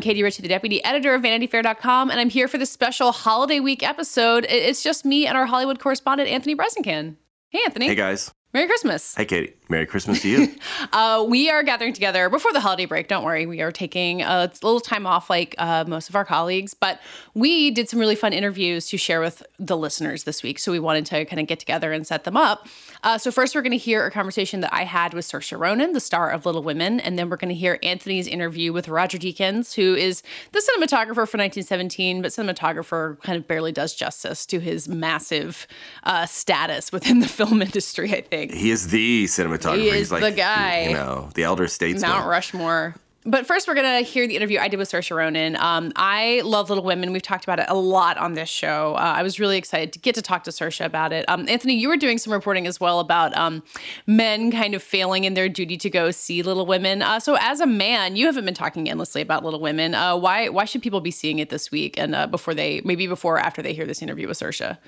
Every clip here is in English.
I'm Katey Rich, the deputy editor of VanityFair.com, and I'm here for the special holiday week episode. It's just me and our Hollywood correspondent, Anthony Breznican. Hey, Anthony. Hey, guys. Merry Christmas. Hey, Katie. Merry Christmas to you. uh, we are gathering together before the holiday break. Don't worry. We are taking a little time off, like uh, most of our colleagues, but we did some really fun interviews to share with the listeners this week. So we wanted to kind of get together and set them up. Uh, so, first, we're going to hear a conversation that I had with Saoirse Ronan, the star of Little Women. And then we're going to hear Anthony's interview with Roger Deakins, who is the cinematographer for 1917, but cinematographer kind of barely does justice to his massive uh, status within the film industry, I think. He is the cinematographer. He is He's like, the guy. You know, the elder statesman. Mount Rushmore. But first, we're going to hear the interview I did with Saoirse Ronan. Um, I love Little Women. We've talked about it a lot on this show. Uh, I was really excited to get to talk to Saoirse about it. Um, Anthony, you were doing some reporting as well about um, men kind of failing in their duty to go see Little Women. Uh, so, as a man, you haven't been talking endlessly about Little Women. Uh, why why should people be seeing it this week and uh, before they maybe before or after they hear this interview with Saoirse?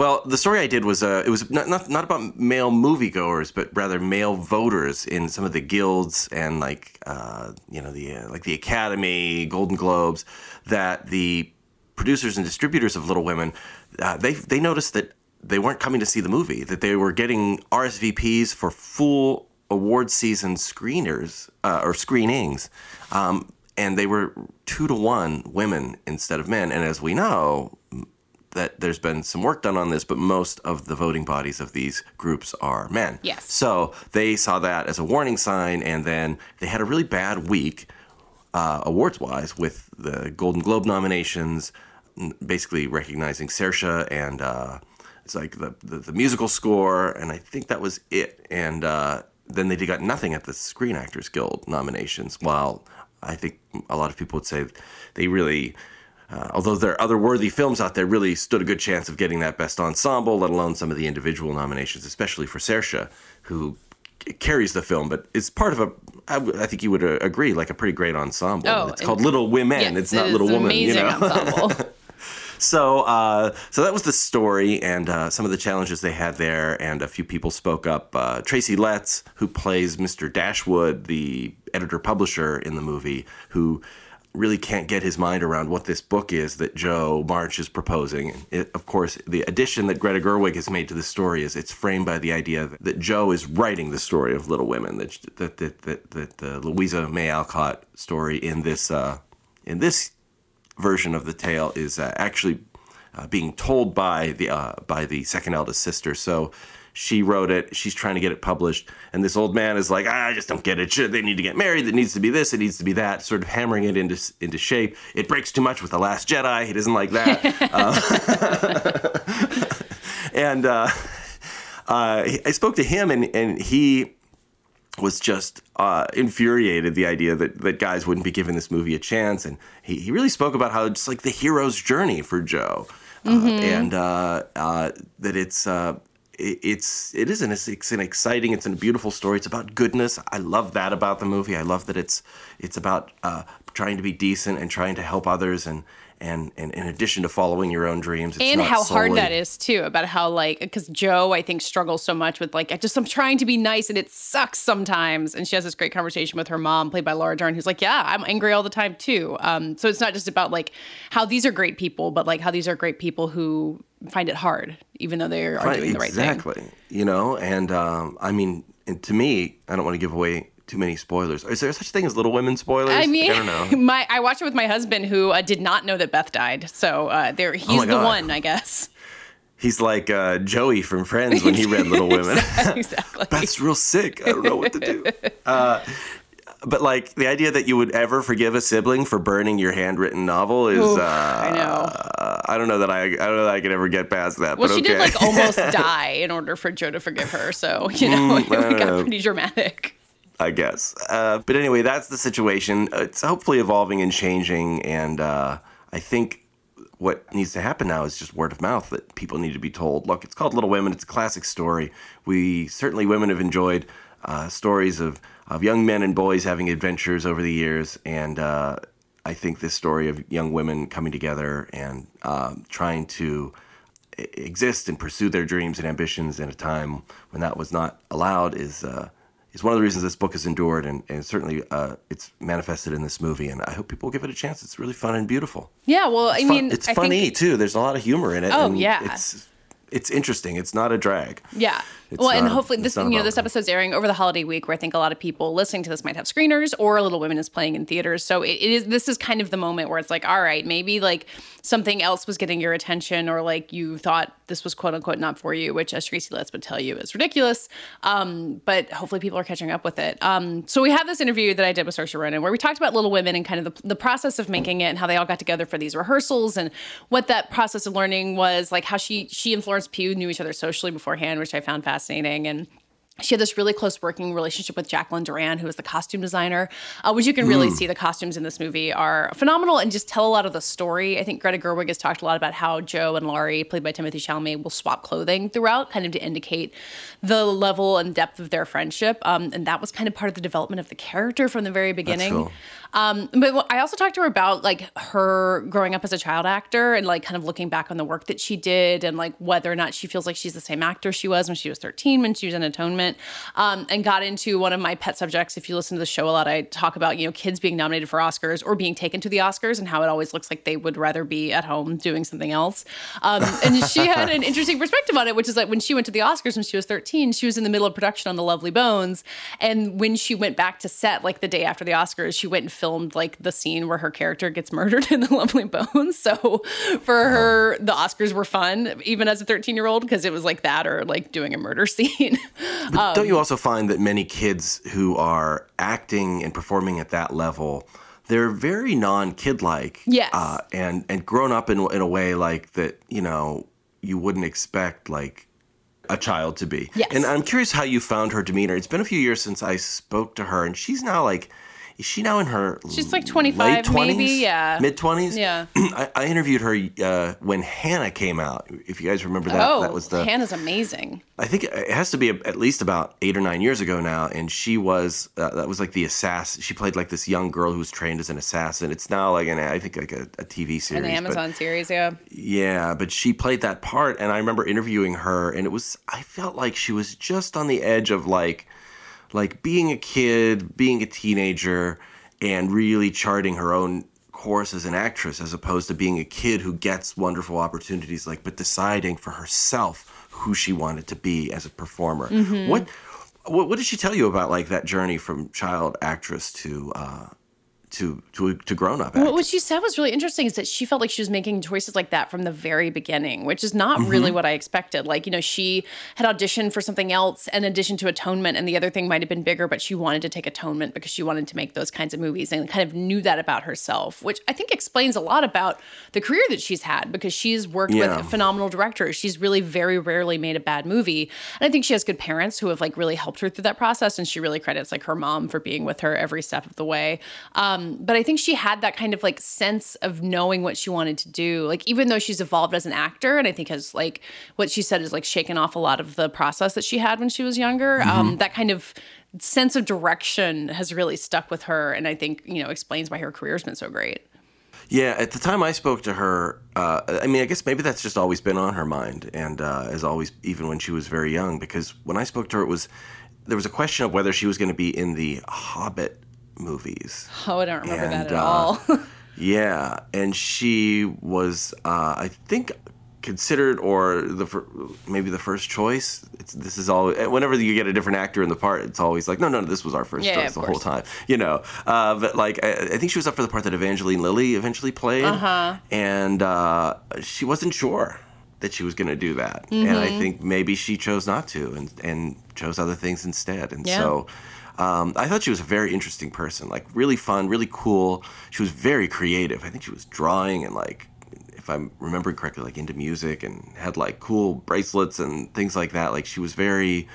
Well, the story I did was uh, it was not, not not about male moviegoers, but rather male voters in some of the guilds and like uh, you know the uh, like the Academy, Golden Globes, that the producers and distributors of Little Women uh, they they noticed that they weren't coming to see the movie, that they were getting RSVPs for full award season screeners uh, or screenings. Um, and they were two to one women instead of men. And as we know, that there's been some work done on this, but most of the voting bodies of these groups are men. Yes. So they saw that as a warning sign, and then they had a really bad week, uh, awards wise, with the Golden Globe nominations, basically recognizing Saoirse and uh, it's like the, the, the musical score, and I think that was it. And uh, then they got nothing at the Screen Actors Guild nominations. While I think a lot of people would say they really uh, although there are other worthy films out there, really stood a good chance of getting that best ensemble, let alone some of the individual nominations, especially for Saoirse, who carries the film, but it's part of a. I, w- I think you would uh, agree, like a pretty great ensemble. Oh, it's called Little Women. Yes, it's not it Little Woman. You know? So, uh, so that was the story, and uh, some of the challenges they had there, and a few people spoke up. Uh, Tracy Letts, who plays Mr. Dashwood, the editor publisher in the movie, who really can't get his mind around what this book is that Jo March is proposing. It, of course, the addition that Greta Gerwig has made to the story is it's framed by the idea that, Jo is writing the story of Little Women, that that that, that, that the Louisa May Alcott story in this uh, in this version of the tale is uh, actually uh, being told by the uh, by the second eldest sister. So she wrote it. She's trying to get it published, and this old man is like, ah, "I just don't get it. They need to get married. It needs to be this. It needs to be that." Sort of hammering it into into shape. It breaks too much with the Last Jedi. He doesn't like that. uh, and uh, uh, I spoke to him, and and he was just uh, infuriated the idea that, that guys wouldn't be giving this movie a chance. And he, he really spoke about how it's like the hero's journey for Jo. Mm-hmm. Uh, and uh, uh, that it's uh, it's it is an it's an exciting it's a beautiful story. It's about goodness. I love that about the movie. I love that it's it's about uh, trying to be decent and trying to help others and and, and in addition to following your own dreams it's and not how hard that is too about how like because Jo i think struggles so much with like i just i'm trying to be nice and it sucks sometimes. And she has this great conversation with her mom played by laura dern who's like yeah i'm angry all the time too. Um, so it's not just about like how these are great people but like how these are great people who find it hard even though they are Right, doing the right thing. exactly. You know, and um, I mean, and to me, I don't want to give away too many spoilers. Is there such a thing as Little Women spoilers? I mean, I don't know. my I watched it with my husband who uh, did not know that Beth died, so uh, there he's Oh the God. one, I guess. He's like uh, Joey from Friends when he read Little Women. exactly. Beth's real sick. I don't know what to do. Uh, but like the idea that you would ever forgive a sibling for burning your handwritten novel is Oof, uh, I know. I don't know that I I don't know that I could ever get past that. Well, but she okay. did like almost die in order for Jo to forgive her. So, you know, Mm, it got pretty dramatic. I guess. Uh, but anyway, that's the situation. It's hopefully evolving and changing, and uh, I think what needs to happen now is just word of mouth that people need to be told. Look, it's called Little Women. It's a classic story. We certainly women have enjoyed uh, stories of of young men and boys having adventures over the years, and uh, I think this story of young women coming together and um trying to exist and pursue their dreams and ambitions in a time when that was not allowed is is one of the reasons this book has endured and, and certainly uh, it's manifested in this movie and I hope people give it a chance. It's really fun and beautiful. Yeah, well, I Fun- mean, it's I funny think, too. There's a lot of humor in it. Oh, and yeah. it's it's interesting. It's not a drag. Yeah. It's well, and hopefully this you know this episode's airing over the holiday week, where I think a lot of people listening to this might have screeners or Little Women is playing in theaters. So it, it is this is kind of the moment where it's like, all right, maybe like something else was getting your attention, or like you thought this was quote unquote not for you, which as Tracy Letts would tell you is ridiculous. Um, but hopefully people are catching up with it. Um, so we have this interview that I did with Saoirse Ronan where we talked about Little Women and kind of the, the process of making it and how they all got together for these rehearsals and what that process of learning was like how she she and Florence Pugh knew each other socially beforehand, which I found fascinating and she had this really close working relationship with Jacqueline Durran, who is the costume designer, uh, which you can really see the costumes in this movie are phenomenal and just tell a lot of the story. I think Greta Gerwig has talked a lot about how Jo and Laurie, played by Timothée Chalamet, will swap clothing throughout, kind of to indicate the level and depth of their friendship. Um, and that was kind of part of the development of the character from the very beginning. cool. Um, but I also talked to her about like her growing up as a child actor and like kind of looking back on the work that she did and like whether or not she feels like she's the same actor she was when she was 13 when she was in Atonement. Um, and got into one of my pet subjects. If you listen to the show a lot, I talk about you know kids being nominated for Oscars or being taken to the Oscars and how it always looks like they would rather be at home doing something else. Um, and she had an interesting perspective on it, which is like when she went to the Oscars when she was 13, she was in the middle of production on The Lovely Bones, and when she went back to set like the day after the Oscars, she went and filmed like the scene where her character gets murdered in The Lovely Bones. So for her, the Oscars were fun, even as a 13 year old, because it was like that or like doing a murder scene. But don't you also find that many kids who are acting and performing at that level, they're very non-kid like. Yes. Uh, and and grown up in in a way like that, you know, you wouldn't expect like a child to be. Yes. And I'm curious how you found her demeanor. It's been a few years since I spoke to her, and she's now like. Is she now in her She's like late 25 20s? maybe, yeah. Mid 20s? Yeah. I, I interviewed her uh, when Hanna came out. If you guys remember that, oh, that was the Hanna's amazing. I think it has to be at least about eight or nine years ago now, and she was uh, that was like the assassin. She played like this young girl who was trained as an assassin. It's now like an I think like a, a TV series. An but- Amazon series, yeah. yeah, but she played that part, and I remember interviewing her, and it was I felt like she was just on the edge of like, like being a kid, being a teenager, and really charting her own course as an actress, as opposed to being a kid who gets wonderful opportunities, like but deciding for herself who she wanted to be as a performer. What, what what did she tell you about like that journey from child actress to uh, to to to grown up? What what she said was really interesting is that she felt like she was making choices like that from the very beginning, which is not Mm-hmm. really what I expected. Like, you know, she had auditioned for something else in addition to Atonement, and the other thing might have been bigger, but she wanted to take Atonement because she wanted to make those kinds of movies and kind of knew that about herself, which I think explains a lot about the career that she's had because she's worked Yeah. with phenomenal directors. She's really very rarely made a bad movie. And I think she has good parents who have like really helped her through that process. And she really credits like her mom for being with her every step of the way. Um, but I think she had that kind of like sense of knowing what she wanted to do. Like even though she's evolved as an actor, and I think has like what she said is like shaken off a lot of the process that she had when she was younger. Um, that kind of sense of direction has really stuck with her, and I think you know explains why her career has been so great. Yeah, at the time I spoke to her, uh, I mean, I guess maybe that's just always been on her mind, and uh, has always, even when she was very young. Because when I spoke to her, it was there was a question of whether she was going to be in the Hobbit movies. Oh, I don't remember that at uh, all. Yeah, and she was, uh, I think, considered or the maybe the first choice. It's, this is all. Whenever you get a different actor in the part, it's always like, no, no, no this was our first Yeah, choice the whole time. You know, uh, but like I, I think she was up for the part that Evangeline Lilly eventually played, uh-huh. and uh, she wasn't sure that she was going to do that, and I Mm-hmm. think maybe she chose not to, and and chose other things instead, and Yeah. so. Um, I thought she was a very interesting person, like really fun, really cool. She was very creative. I think she was drawing and like if I'm remembering correctly, like into music and had like cool bracelets and things like that. Like she was very,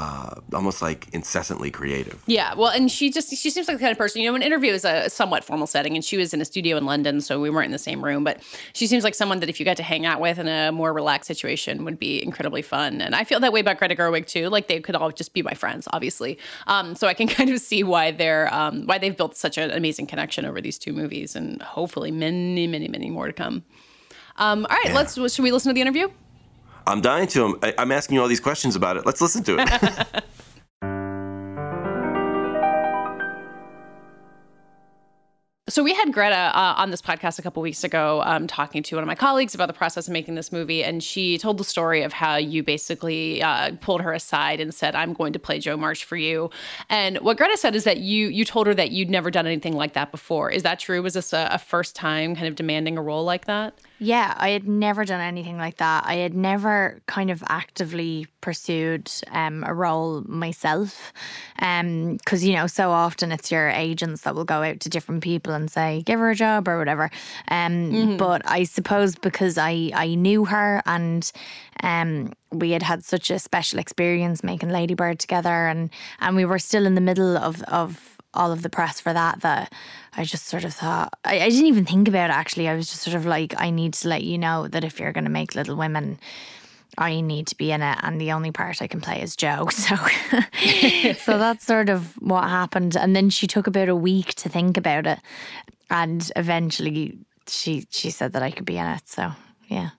uh, almost like incessantly creative. Yeah, well, and she just she seems like the kind of person. You know, an interview is a somewhat formal setting, and she was in a studio in London, so we weren't in the same room. But she seems like someone that if you got to hang out with in a more relaxed situation, would be incredibly fun. And I feel that way about Greta Gerwig too. Like they could all just be my friends, obviously. Um, so I can kind of see why they're um, why they've built such an amazing connection over these two movies, and hopefully many, many, many more to come. Um, all right, Yeah. let's should we listen to the interview? I'm dying to. I'm, I- I'm asking you all these questions about it. Let's listen to it. So we had Greta uh, on this podcast a couple weeks ago, um, talking to one of my colleagues about the process of making this movie, and she told the story of how you basically uh, pulled her aside and said, "I'm going to play Jo March for you." And what Greta said is that you you told her that you'd never done anything like that before. Is that true? Was this a, a first time kind of demanding a role like that? Yeah, I had never done anything like that. I had never kind of actively pursued um, a role myself. Because, you know, so often it's your agents that will go out to different people and say, give her a job or whatever. Um, But I suppose because I, I knew her and um, we had had such a special experience making Lady Bird together and, and we were still in the middle of, of all of the press for that that I just sort of thought I, I didn't even think about it actually. I was just sort of like, I need to let you know that if you're gonna make Little Women, I need to be in it and the only part I can play is Jo. So so that's sort of what happened. And then she took about a week to think about it and eventually she she said that I could be in it. So yeah.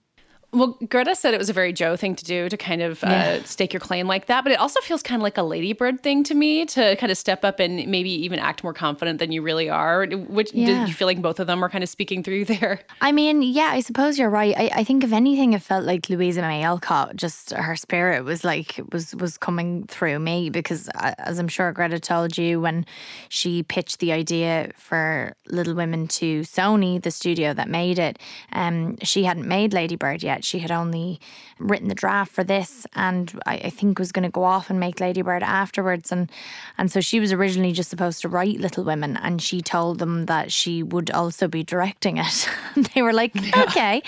Well, Greta said it was a very Jo thing to do to kind of uh, Yeah. stake your claim like that, but it also feels kind of like a Lady Bird thing to me to kind of step up and maybe even act more confident than you really are. Which Yeah. did you feel like both of them were kind of speaking through there? I mean, yeah, I suppose you're right. I, I think if anything, it felt like Louisa May Alcott. Just her spirit was like was was coming through me because, uh, as I'm sure Greta told you, when she pitched the idea for Little Women to Sony, the studio that made it, um, she hadn't made Lady Bird yet. She had only written the draft for this, and I, I think was going to go off and make Lady Bird afterwards. And and so she was originally just supposed to write Little Women, and she told them that she would also be directing it. they were like, okay,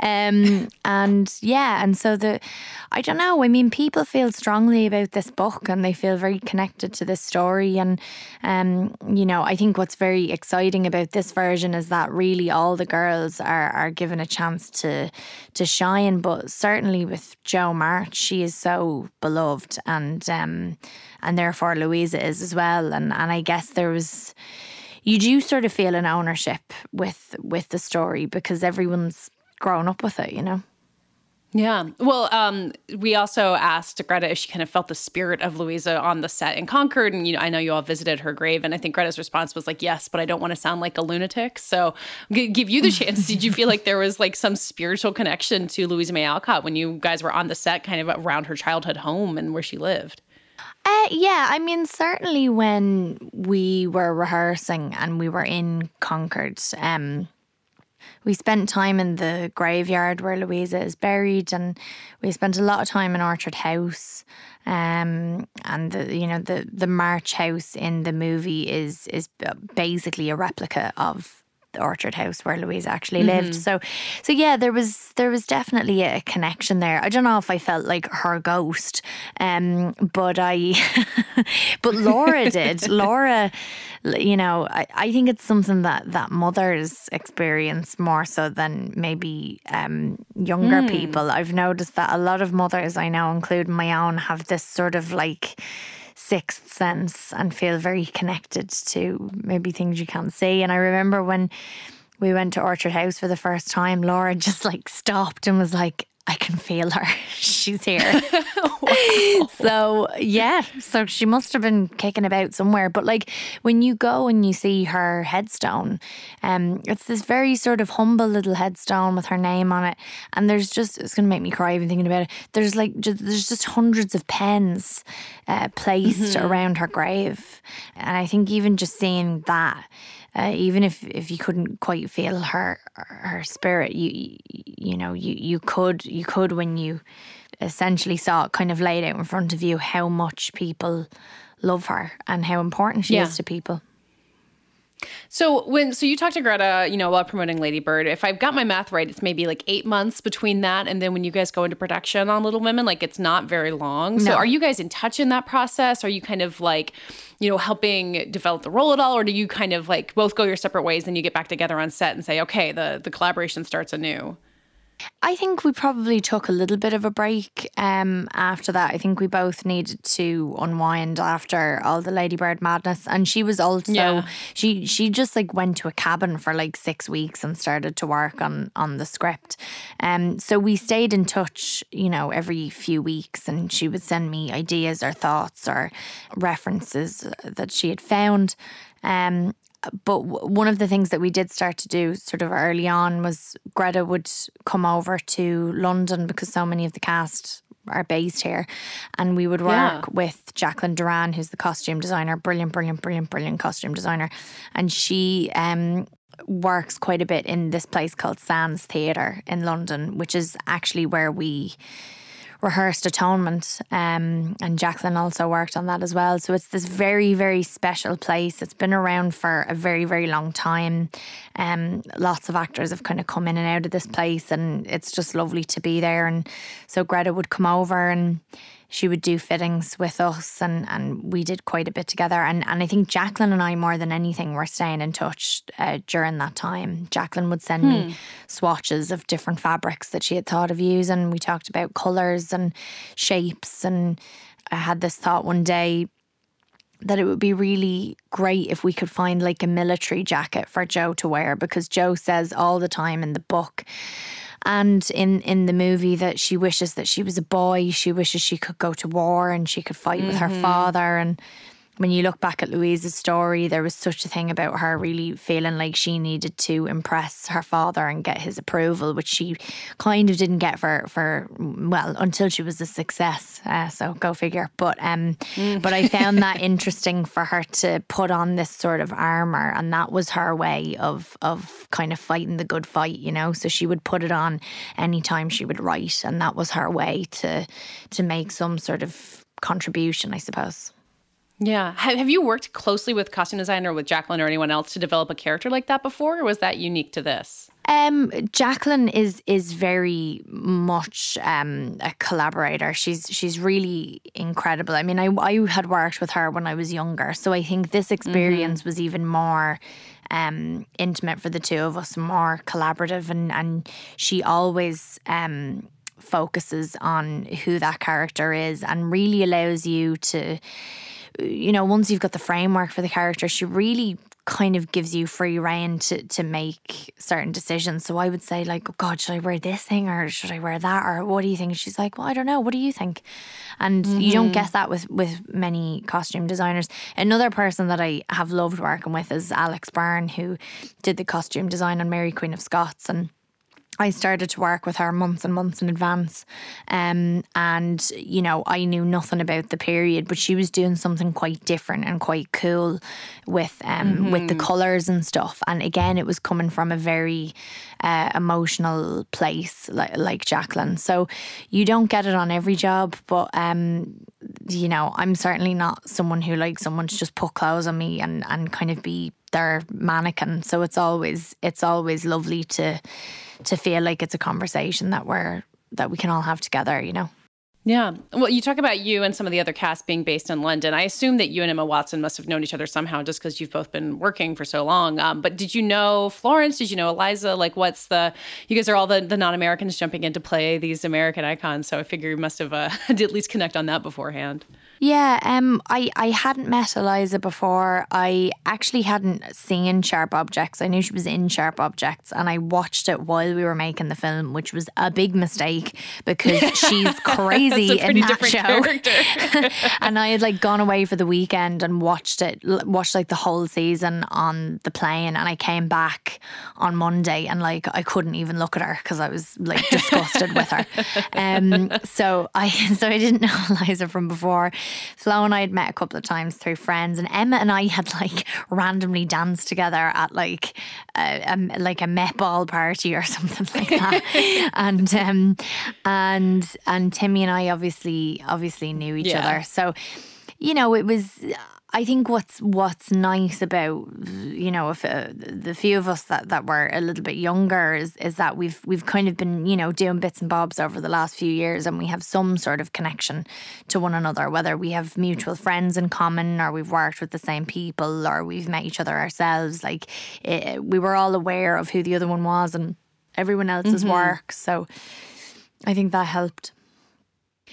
um, and yeah, and so the I don't know. I mean, people feel strongly about this book, and they feel very connected to this story. And um, you know, I think what's very exciting about this version is that really all the girls are are given a chance to to shine. But certainly with Jo March, she is so beloved, and um, and therefore Louisa is as well. And and I guess there was you do sort of feel an ownership with with the story because everyone's grown up with it, you know. Yeah. Well, um, we also asked Greta if she kind of felt the spirit of Louisa on the set in Concord, and you know, I know you all visited her grave, and I think Greta's response was like, "Yes, but I don't want to sound like a lunatic." So, g- give you the chance. Did you feel like there was like some spiritual connection to Louisa May Alcott when you guys were on the set, kind of around her childhood home and where she lived? Uh, yeah, I mean, certainly when we were rehearsing and we were in Concord, um, we spent time in the graveyard where Louisa is buried, and we spent a lot of time in Orchard House. Um, and the you know the the March House in the movie is is basically a replica of the Orchard House where Louise actually lived. So, so yeah, there was there was definitely a connection there. I don't know if I felt like her ghost, um, but I, but Laura did. Laura, you know, I, I think it's something that that mothers experience more so than maybe um, younger people. I've noticed that a lot of mothers I know, including my own, have this sort of like sixth sense and feel very connected to maybe things you can't see. And I remember when we went to Orchard House for the first time, Laura just like stopped and was like, I can feel her. She's here. So, yeah. So she must have been kicking about somewhere. But like when you go and you see her headstone, um, it's this very sort of humble little headstone with her name on it. And there's just, it's going to make me cry even thinking about it. There's like, ju- there's just hundreds of pens uh, placed around her grave. And I think even just seeing that, uh, even if, if you couldn't quite feel her her spirit, you you- know you you could you could when you essentially saw it kind of laid out in front of you how much people love her and how important she Yeah. is to people. So when so you talked to Greta, you know, while promoting Lady Bird. If I've got my math right, it's maybe like eight months between that and then when you guys go into production on Little Women, like it's not very long. So are you guys in touch in that process? Are you kind of like, you know, helping develop the role at all, or do you kind of like both go your separate ways and you get back together on set and say, okay, the the collaboration starts anew? I think we probably took a little bit of a break um, after that. I think we both needed to unwind after all the Lady Bird madness, and she was also Yeah. she she just like went to a cabin for like six weeks and started to work on on the script. Um, so we stayed in touch, you know, every few weeks, and she would send me ideas or thoughts or references that she had found. Um, but w- one of the things that we did start to do sort of early on was Greta would come over to London because so many of the cast are based here and we would work Yeah. with Jacqueline Durran who's the costume designer brilliant brilliant brilliant brilliant costume designer and she um works quite a bit in this place called Sands Theatre in London which is actually where we rehearsed Atonement, um, and Jacqueline also worked on that as well. So it's this very, very special place. It's been around for a very, very long time. Um, lots of actors have kind of come in and out of this place, and it's just lovely to be there. And so Greta would come over and she would do fittings with us and, and we did quite a bit together and, and I think Jacqueline and I more than anything were staying in touch uh, during that time. Jacqueline would send me swatches of different fabrics that she had thought of using. We talked about colours and shapes and I had this thought one day that it would be really great if we could find like a military jacket for Jo to wear because Jo says all the time in the book and in in the movie that she wishes that she was a boy she wishes she could go to war and she could fight with her mm-hmm. father and when you look back at Louise's story, there was such a thing about her really feeling like she needed to impress her father and get his approval, which she kind of didn't get for for well until she was a success. Uh, so go figure. But um, but I found that interesting for her to put on this sort of armor, and that was her way of of kind of fighting the good fight, you know. So she would put it on anytime she would write, and that was her way to to make some sort of contribution, I suppose. Yeah. Have, have you worked closely with costume designer with Jacqueline or anyone else to develop a character like that before, or was that unique to this? Um, Jacqueline is is very much um, a collaborator. She's she's really incredible. I mean, I I had worked with her when I was younger, so I think this experience was even more um, intimate for the two of us, more collaborative, and and she always um, focuses on who that character is and really allows you to you know, once you've got the framework for the character, she really kind of gives you free reign to to make certain decisions. So I would say like, oh God, should I wear this thing or should I wear that or what do you think? She's like, well, I don't know. What do you think? And you don't mm-hmm. get that with with many costume designers. Another person that I have loved working with is Alex Byrne, who did the costume design on Mary Queen of Scots and. I started to work with her months and months in advance. Um, and, you know, I knew nothing about the period, but she was doing something quite different and quite cool with um, with the colours and stuff. And again, it was coming from a very uh, emotional place, like, like Jacqueline. So you don't get it on every job, but, um, you know, I'm certainly not someone who likes someone to just put clothes on me and, and kind of be their mannequin. So it's always it's always lovely to to feel like it's a conversation that we're that we can all have together, you know. Yeah. Well, you talk about you and some of the other cast being based in London. I assume that you and Emma Watson must have known each other somehow just because you've both been working for so long. Um, but did you know Florence? Did you know Eliza? Like, what's the, you guys are all the, the non Americans jumping in to play these American icons. So I figure you must have uh, at least connect on that beforehand. Yeah, um, I, I hadn't met Eliza before. I actually hadn't seen Sharp Objects. I knew she was in Sharp Objects, and I watched it while we were making the film, which was a big mistake because she's crazy in that show. and I had like gone away for the weekend and watched it, watched like the whole season on the plane, and I came back on Monday and like I couldn't even look at her because I was like disgusted with her. Um, so I so I didn't know Eliza from before. Flo and I had met a couple of times through friends, and Emma and I had like randomly danced together at like a, a like a Met Ball party or something like that. and um, and and Timmy and I obviously obviously knew each Yeah. other. So you know, it was. I think what's what's nice about you know if uh, the few of us that, that were a little bit younger is is that we've we've kind of been you know doing bits and bobs over the last few years and we have some sort of connection to one another whether we have mutual friends in common or we've worked with the same people or we've met each other ourselves like it, we were all aware of who the other one was and everyone else's Mhm. work so I think that helped.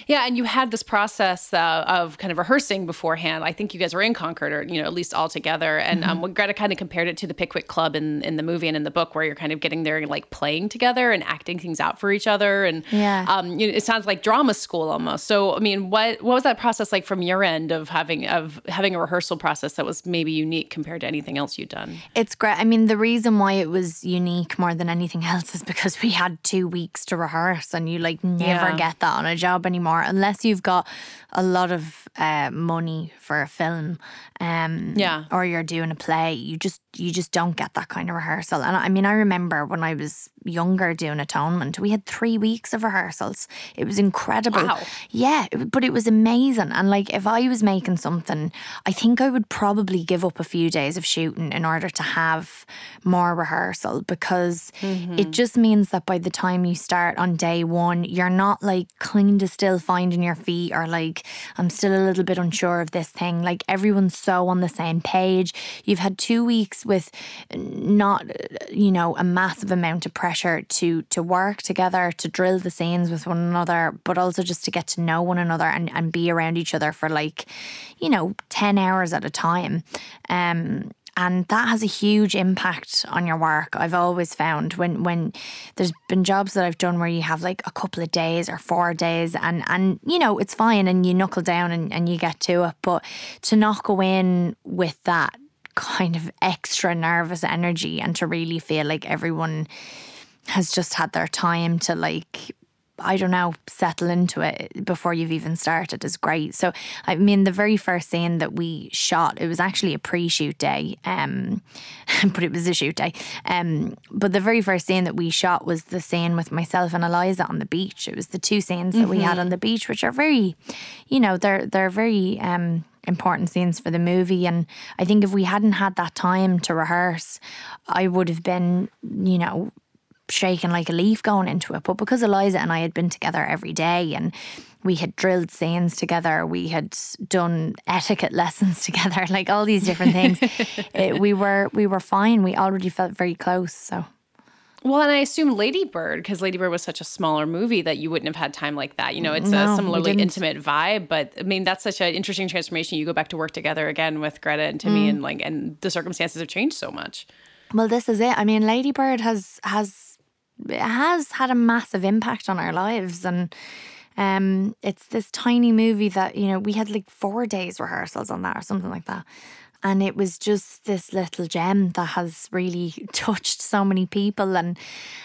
Yeah, and you had this process uh, of kind of rehearsing beforehand. I think you guys were in Concord, or you know, at least all together. And um, when Greta kind of compared it to the Pickwick Club in in the movie and in the book, where you're kind of getting there and like playing together and acting things out for each other. And Yeah. um, you know, it sounds like drama school almost. So, I mean, what what was that process like from your end of having of having a rehearsal process that was maybe unique compared to anything else you'd done? It's great. I mean, the reason why it was unique more than anything else is because we had two weeks to rehearse, and you like never Yeah. get that on a job anymore unless you've got a lot of uh, money for a film. Um, Yeah. or you're doing a play. You just you just don't get that kind of rehearsal. And I mean, I remember when I was younger doing Atonement, we had three weeks of rehearsals. It was incredible. Wow. Yeah, it- but it was amazing. And like, if I was making something, I think I would probably give up a few days of shooting in order to have more rehearsal because it just means that by the time you start on day one, you're not like kind of still finding your feet or like, I'm still a little bit unsure of this thing. Like, everyone's so on the same page. You've had two weeks with not, you know, a massive amount of pressure to to work together, to drill the scenes with one another, but also just to get to know one another and, and be around each other for like, you know, 10 hours at a time. Um, and that has a huge impact on your work. I've always found when when there's been jobs that I've done where you have like a couple of days or four days and and you know it's fine and you knuckle down and, and you get to it. But to not go in with that kind of extra nervous energy and to really feel like everyone has just had their time to like I don't know, settle into it before you've even started is great. So, I mean, the very first scene that we shot, it was actually a pre-shoot day, um, but it was a shoot day. Um, but the very first scene that we shot was the scene with myself and Eliza on the beach. It was the two scenes that we had Mhm. on the beach, which are very, you know, they're they're very um, important scenes for the movie. And I think if we hadn't had that time to rehearse, I would have been, you know, shaking like a leaf going into it. But because Eliza and I had been together every day and we had drilled scenes together, we had done etiquette lessons together, like all these different things, it, we were we were fine. We already felt very close. So Well, and I assume Lady Bird, because Lady Bird was such a smaller movie that you wouldn't have had time like that. You know, it's No, a similarly intimate vibe, but I mean, that's such an interesting transformation. You go back to work together again with Greta and Timmy, Mm. and like, and the circumstances have changed so much. Well, this is it. I mean, Lady Bird has has it has had a massive impact on our lives, and um, it's this tiny movie that you know we had like four days rehearsals on that or something like that. And it was just this little gem that has really touched so many people, and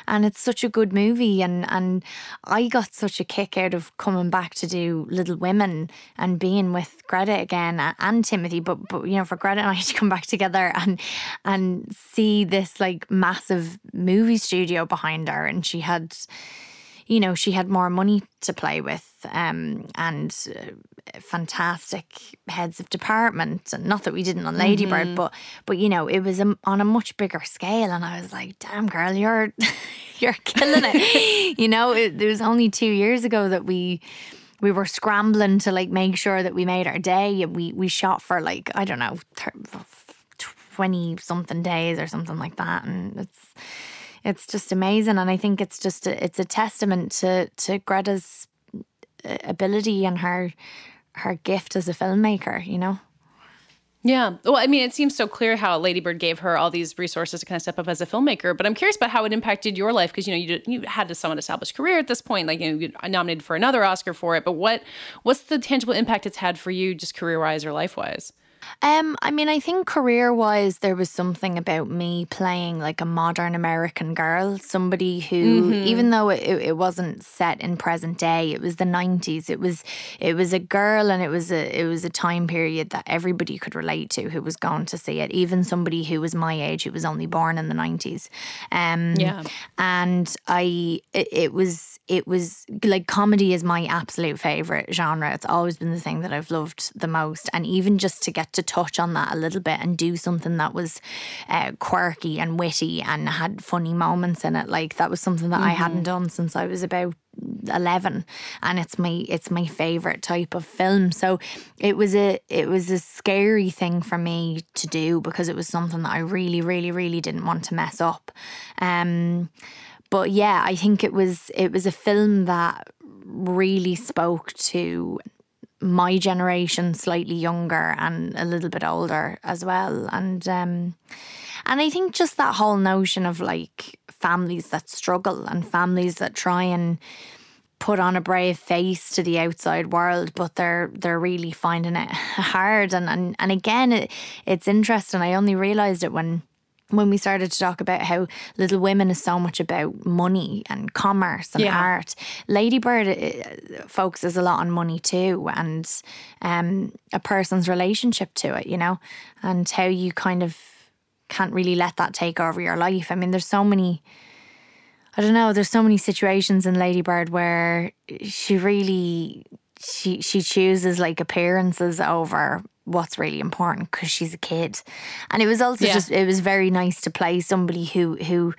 and it's such a good movie. And and I got such a kick out of coming back to do Little Women and being with Greta again and Timothée. But but you know, for Greta and I to come back together and and see this like massive movie studio behind her, and she had you know, she had more money to play with um, and uh, fantastic heads of department. And not that we didn't on Lady Bird, Mhm. but but you know, it was a, on a much bigger scale. And I was like, damn, girl, you're you're killing it. you know, it, it was only two years ago that we we were scrambling to like make sure that we made our day. And we we shot for like I don't know. 20 something days or something like that and it's it's just amazing and i think it's just a, it's a testament to to greta's uh, ability and her her gift as a filmmaker you know Yeah. Well, I mean, it seems so clear how Lady Bird gave her all these resources to kind of step up as a filmmaker. But I'm curious about how it impacted your life because you know you did, you had a somewhat established career at this point. Like you know, you're nominated for another Oscar for it. But what what's the tangible impact it's had for you, just career wise or life wise? Um, I mean, I think career wise, there was something about me playing like a modern American girl, somebody who, Mm-hmm. even though it, it wasn't set in present day, it was the nineties. It was it was a girl, and it was a it was a time period that everybody could relate to who was going to see it. Even somebody who was my age, who was only born in the nineties. Um, Yeah. and I it, it was it was like comedy is my absolute favorite genre. It's always been the thing that I've loved the most, and even just to get to touch on that a little bit and do something that was uh, quirky and witty and had funny moments in it, like that was something that I hadn't done since I was about 11 and it's my it's my favorite type of film. So it was a it was a scary thing for me to do because it was something that I really really really didn't want to mess up. Um but yeah I think it was it was a film that really spoke to my generation slightly younger and a little bit older as well and um and I think just that whole notion of like families that struggle and families that try and put on a brave face to the outside world, but they're they're really finding it hard. And and, and again, it, it's interesting. I only realised it when when we started to talk about how Little Women is so much about money and commerce and Yeah. art. Lady Bird uh, focuses a lot on money too, and um, a person's relationship to it, you know, and how you kind of can't really let that take over your life. I mean, there's so many. I don't know. There's so many situations in Lady Bird where she really she she chooses like appearances over what's really important because she's a kid, and it was also Yeah. just it was very nice to play somebody who who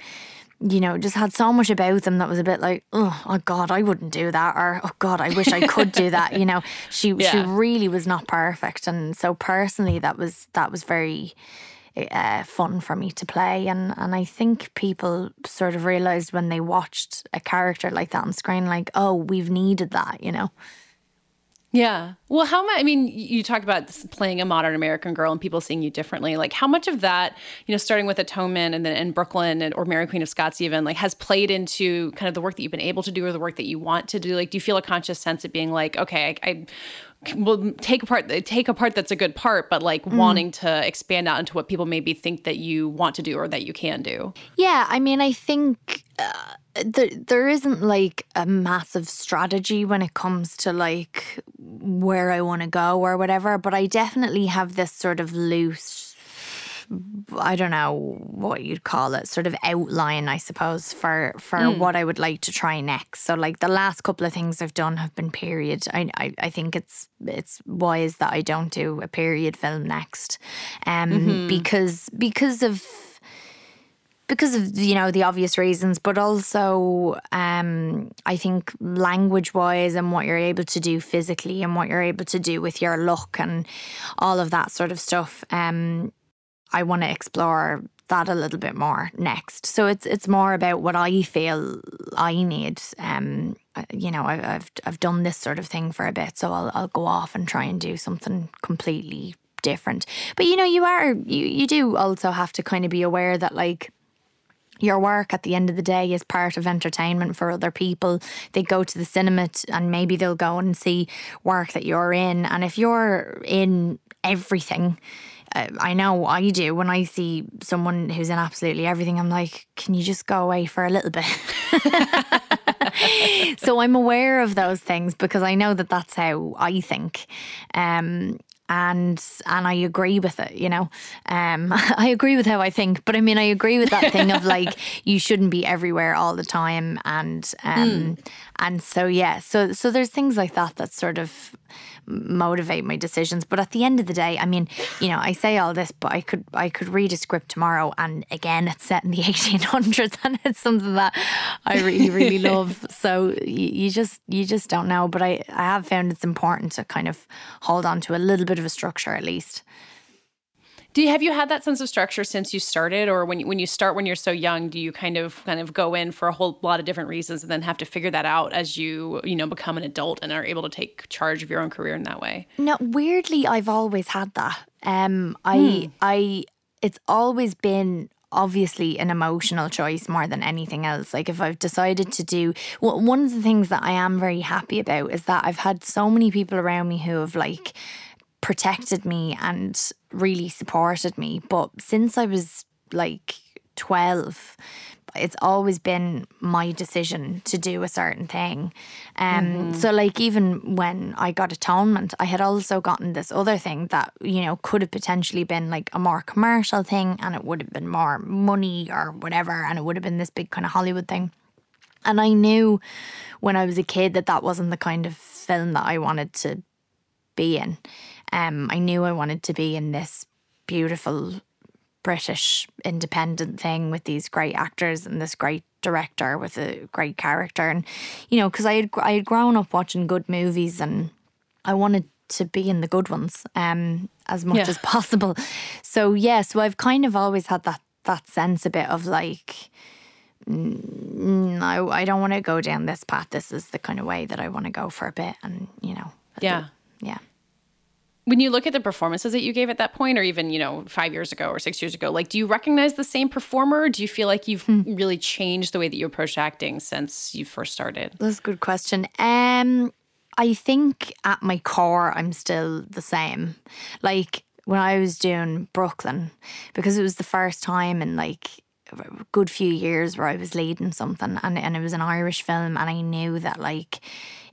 you know just had so much about them that was a bit like oh, oh god I wouldn't do that or oh god I wish I could do that you know. She she really was not perfect. And so personally that was that was very uh, fun for me to play, and and I think people sort of realized when they watched a character like that on screen, like, oh, we've needed that, you know. Yeah. Well, how much? I mean, you talk about playing a modern American girl and people seeing you differently. Like, how much of that, you know, starting with Atonement and then in Brooklyn and, or Mary Queen of Scots, even like, has played into kind of the work that you've been able to do or the work that you want to do? Like, do you feel a conscious sense of being like, okay, I, I will take a part, take a part that's a good part, but like wanting to expand out into what people maybe think that you want to do or that you can do? Yeah, I mean, I think uh, there there isn't like a massive strategy when it comes to like where I want to go or whatever, but I definitely have this sort of loose. I don't know what you'd call it, sort of outline, I suppose, for for what I would like to try next. So, like the last couple of things I've done have been period. I I, I think it's it's wise that I don't do a period film next, um, because because of because of you know the obvious reasons but also um i think language wise and what you're able to do physically and what you're able to do with your look and all of that sort of stuff um i want to explore that a little bit more next. So it's it's more about what i feel i need. Um you know I, i've i've done this sort of thing for a bit so i'll i'll go off and try and do something completely different. But you know you are you, you do also have to kind of be aware that like your work at the end of the day is part of entertainment for other people. They go to the cinema t- and maybe they'll go and see work that you're in. And if you're in everything, uh, I know I do. When I see someone who's in absolutely everything, I'm like, can you just go away for a little bit? so I'm aware of those things because I know that that's how I think. Um, and and I agree with it, you know. Um, I agree with how I think, but I mean, I agree with that thing of like you shouldn't be everywhere all the time, and um, and so yeah, so so there's things like that that sort of motivate my decisions. But at the end of the day, I mean, you know, I say all this, but I could I could read a script tomorrow, and again, it's set in the 1800s, and it's something that I really really love. So you, you just you just don't know. But I I have found it's important to kind of hold on to a little bit of a structure at least. Do you have you had that sense of structure since you started, or when you, when you start when you're so young, do you kind of kind of go in for a whole lot of different reasons and then have to figure that out as you you know become an adult and are able to take charge of your own career in that way? No, weirdly, I've always had that. Um, I, I, it's always been obviously an emotional choice more than anything else. Like if I've decided to do, well, one of the things that I am very happy about is that I've had so many people around me who have like protected me and really supported me. But since I was like 12, it's always been my decision to do a certain thing. Um, So, like, even when I got atonement, I had also gotten this other thing that, you know, could have potentially been like a more commercial thing and it would have been more money or whatever. And it would have been this big kind of Hollywood thing. And I knew when I was a kid that that wasn't the kind of film that I wanted to be in. Um, I knew I wanted to be in this beautiful British independent thing with these great actors and this great director with a great character, and you know, because I had I had grown up watching good movies and I wanted to be in the good ones um, as much Yeah. as possible. So yeah, so I've kind of always had that that sense a bit of like. mm, No, I don't want to go down this path. This is the kind of way that I want to go for a bit, and you know, Yeah. yeah. When you look at the performances that you gave at that point, or even, you know, five years ago or six years ago, like, do you recognize the same performer? Or do you feel like you've really changed the way that you approach acting since you first started? That's a good question. Um, I think at my core, I'm still the same. Like when I was doing Brooklyn, because it was the first time in like a good few years where I was leading something, and and it was an Irish film, and I knew that like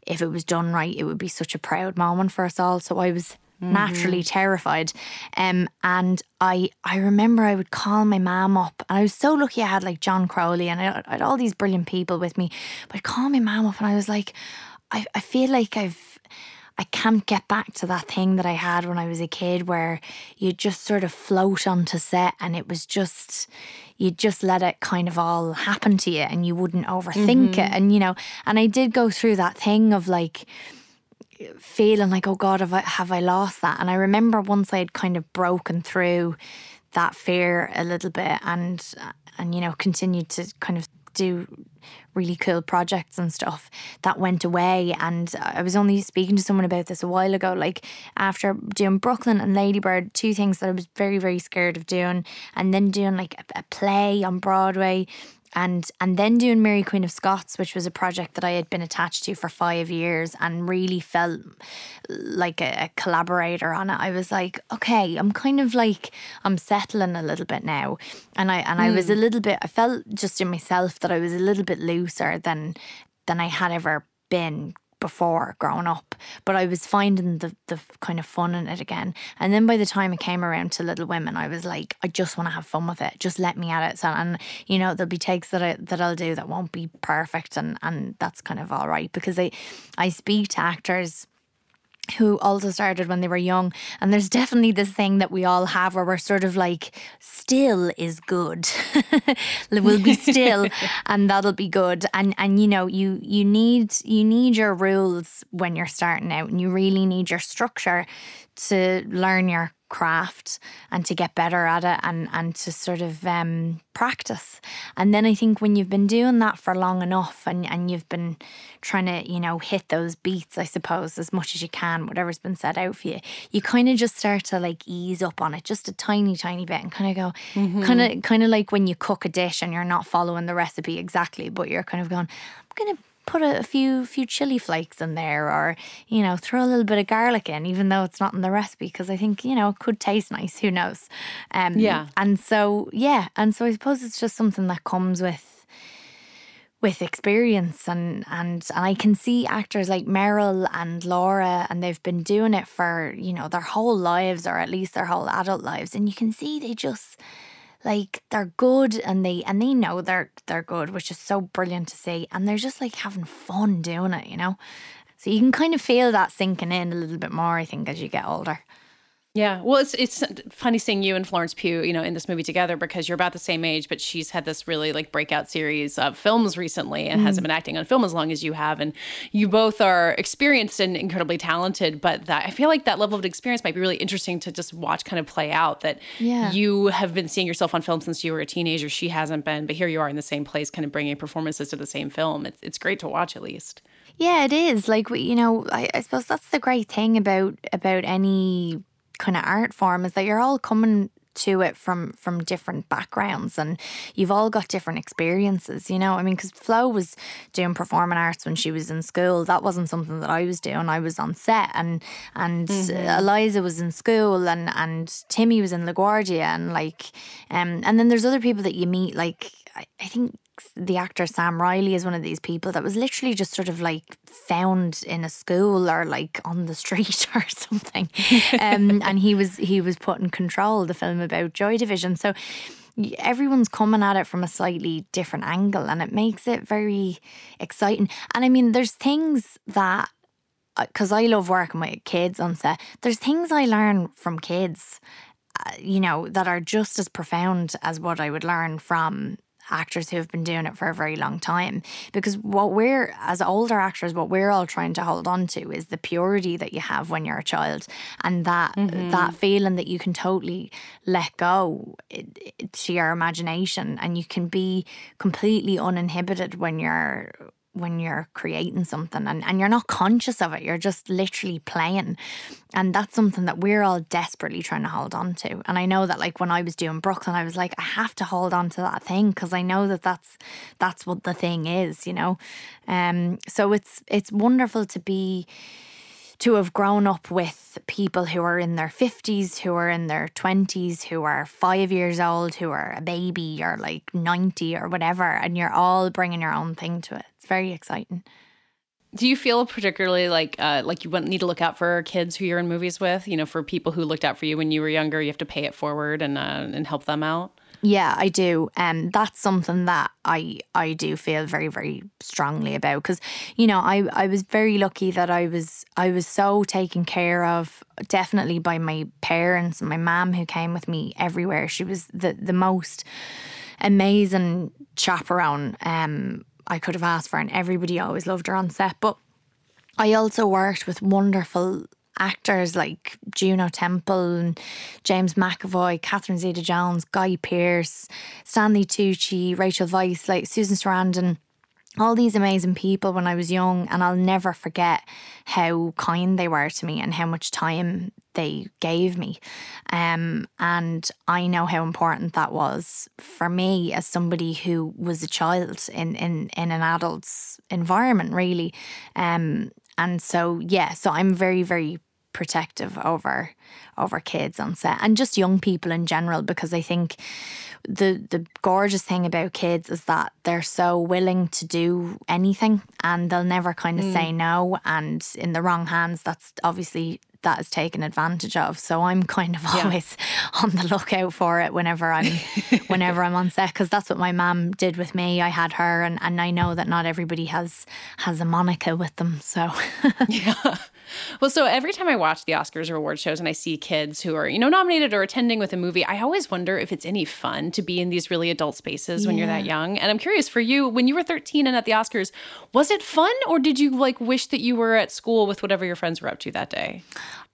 if it was done right, it would be such a proud moment for us all. So I was naturally terrified. Um, and I I remember I would call my mom up, and I was so lucky I had like John Crowley and I, I had all these brilliant people with me. But I'd call my mom up, and I was like, I, I feel like I've I can't get back to that thing that I had when I was a kid where you just sort of float onto set and it was just you just let it kind of all happen to you and you wouldn't overthink it and you know and I did go through that thing of like feeling like oh god have I have I lost that? And I remember once I had kind of broken through that fear a little bit and and you know continued to kind of do really cool projects and stuff that went away. And I was only speaking to someone about this a while ago like after doing Brooklyn and Lady Bird two things that I was very very scared of doing. And then doing like a, a play on Broadway and and then doing Mary Queen of Scots, which was a project that I had been attached to for five years and really felt like a, a collaborator on it. I was like, okay, I'm kind of like I'm settling a little bit now, and I and I was a hmm. little bit. I felt just in myself that I was a little bit looser than than I had ever been before growing up but I was finding the the kind of fun in it again. And then by the time it came around to Little Women I was like I just want to have fun with it. Just let me at it. So and you know there'll be takes that I that I'll do that won't be perfect and and that's kind of all right because I I speak to actors who also started when they were young. And there's definitely this thing that we all have where we're sort of like, still is good. we'll be still and that'll be good. And and you know, you you need you need your rules when you're starting out and you really need your structure to learn your craft and to get better at it and and to sort of um, practice. And then I think when you've been doing that for long enough and and you've been trying to you know hit those beats, I suppose as much as you can, whatever's been set out for you, you kind of just start to like ease up on it just a tiny tiny bit and kind of go, kind of kind of like when you cook a dish and you're not following the recipe exactly, but you're kind of going, I'm gonna put a, a few few chili flakes in there or you know throw a little bit of garlic in even though it's not in the recipe because i think you know it could taste nice who knows um Yeah. and so yeah and so i suppose it's just something that comes with with experience and and and I can see actors like Meryl and Laura and they've been doing it for you know their whole lives or at least their whole adult lives and you can see they just like they're good and they and they know they're they're good which is so brilliant to see and they're just like having fun doing it you know? So you can kind of feel that sinking in a little bit more I think as you get older Yeah, well, it's it's funny seeing you and Florence Pugh, you know, in this movie together because you're about the same age, but she's had this really like breakout series of films recently and hasn't mm-hmm. been acting on film as long as you have, and you both are experienced and incredibly talented. But that I feel like that level of experience might be really interesting to just watch kind of play out. That Yeah. you have been seeing yourself on film since you were a teenager, she hasn't been, but here you are in the same place, kind of bringing performances to the same film. It's it's great to watch at least. Yeah, it is. Like we, you know, I, I suppose that's the great thing about about any kind of art form is that you're all coming to it from from different backgrounds and you've all got different experiences you know? I mean because flo was doing performing arts when she was in school. That wasn't something that i was doing. I was on set and and eliza was in school and and timmy was in laguardia and like um and then there's other people that you meet like I, I think the actor Sam Riley is one of these people that was literally just sort of like found in a school or like on the street or something. Um, and he was he was put in control, the film about Joy Division. So everyone's coming at it from a slightly different angle and it makes it very exciting. And I mean there's things that because I love working with kids on set, there's things I learn from kids, uh, you know, that are just as profound as what I would learn from actors who have been doing it for a very long time. Because what we're, as older actors, what we're all trying to hold on to is the purity that you have when you're a child and that mm-hmm. that feeling that you can totally let go to your imagination and you can be completely uninhibited when you're when you're creating something and, and you're not conscious of it you're just literally playing. And that's something that we're all desperately trying to hold on to. And i know that like when i was doing brooklyn i was like i have to hold on to that thing because i know that that's that's what the thing is you know? Um so it's it's wonderful to be to have grown up with people who are in their 50s, who are in their 20s, who are five years old, who are a baby or like 90 or whatever, and you're all bringing your own thing to it. It's very exciting. Do you feel particularly like uh, like you need to look out for kids who you're in movies with? You know, for people who looked out for you when you were younger, you have to pay it forward and uh, and help them out. Yeah, I do. Um, that's something that I I do feel very very strongly about because you know I I was very lucky that I was I was so taken care of definitely by my parents and my mum who came with me everywhere. She was the the most amazing chaperone um I could have asked for, and everybody always loved her on set. But I also worked with wonderful actors like Juno Temple and James McAvoy, Catherine Zeta Jones, Guy Pearce, Stanley Tucci, Rachel Weisz, like Susan Sarandon all these amazing people when I was young, and I'll never forget how kind they were to me and how much time they gave me. Um, and I know how important that was for me as somebody who was a child in in in an adult's environment, really. Um, and so yeah, so I'm very very protective over over kids on set and just young people in general because I think the the gorgeous thing about kids is that they're so willing to do anything and they'll never kind of say mm. no and in the wrong hands that's obviously that is taken advantage of so I'm kind of always on the lookout for it whenever I'm whenever I'm on set because that's what my mum did with me I had her and, and I know that not everybody has has a Monica with them so yeah. Well, so every time I watch the Oscars or award shows and I see kids who are, you know, nominated or attending with a movie, I always wonder if it's any fun to be in these really adult spaces when you're that young. And I'm curious for you, when you were 13 and at the Oscars, was it fun or did you like wish that you were at school with whatever your friends were up to that day?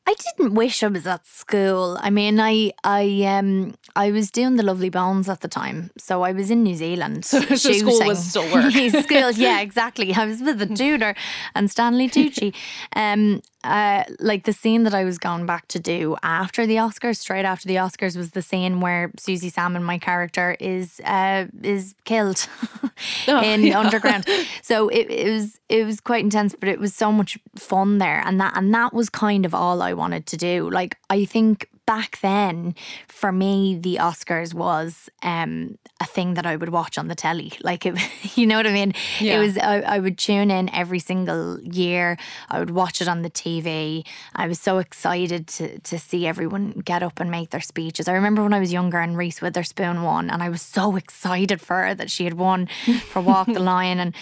I didn't wish I was at school. I mean, I I um I was doing the Lovely Bones at the time, so I was in New Zealand. So, school was still work. school, yeah, exactly. I was with the tutor and Stanley Tucci. Um, uh, like the scene that I was going back to do after the Oscars, straight after the Oscars, was the scene where Susie Salmon, my character, is uh is killed in Underground. So it, it was it was quite intense, but it was so much fun there, and that and that was kind of all I wanted to do. Like I think back then, for me, the Oscars was um, a thing that I would watch on the telly. Like it, you know what I mean? Yeah. It was I, I would tune in every single year. I would watch it on the TV. I was so excited to to see everyone get up and make their speeches. I remember when I was younger and Reese Witherspoon won, and I was so excited for her that she had won for Walk the Line, and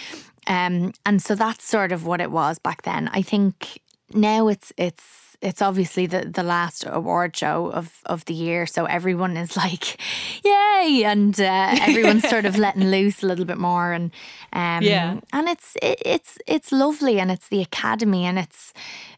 um, and so that's sort of what it was back then. I think now it's it's it's obviously the, the last award show of, of the year, so everyone is like, "Yay!" and uh, everyone's sort of letting loose a little bit more, and um, Yeah. and it's it, it's it's lovely, and it's the academy, and it's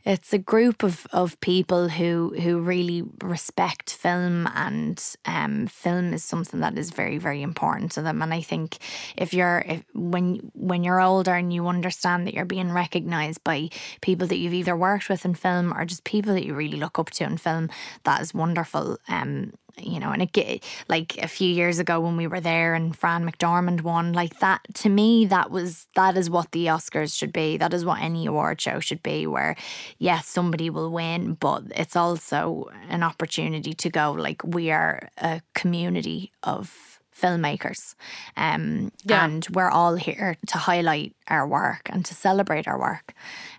it's a group of, of people who who really respect film, and um, film is something that is very very important to them, and I think if you're if when when you're older and you understand that you're being recognized by people that you've either worked with in film or just people that you really look up to in film, that is wonderful. Um, you know, and it like a few years ago when we were there and Fran McDormand won, like that to me, that was that is what the Oscars should be. That is what any award show should be, where yes, somebody will win, but it's also an opportunity to go like we are a community of filmmakers. Um, Yeah. And we're all here to highlight our work and to celebrate our work.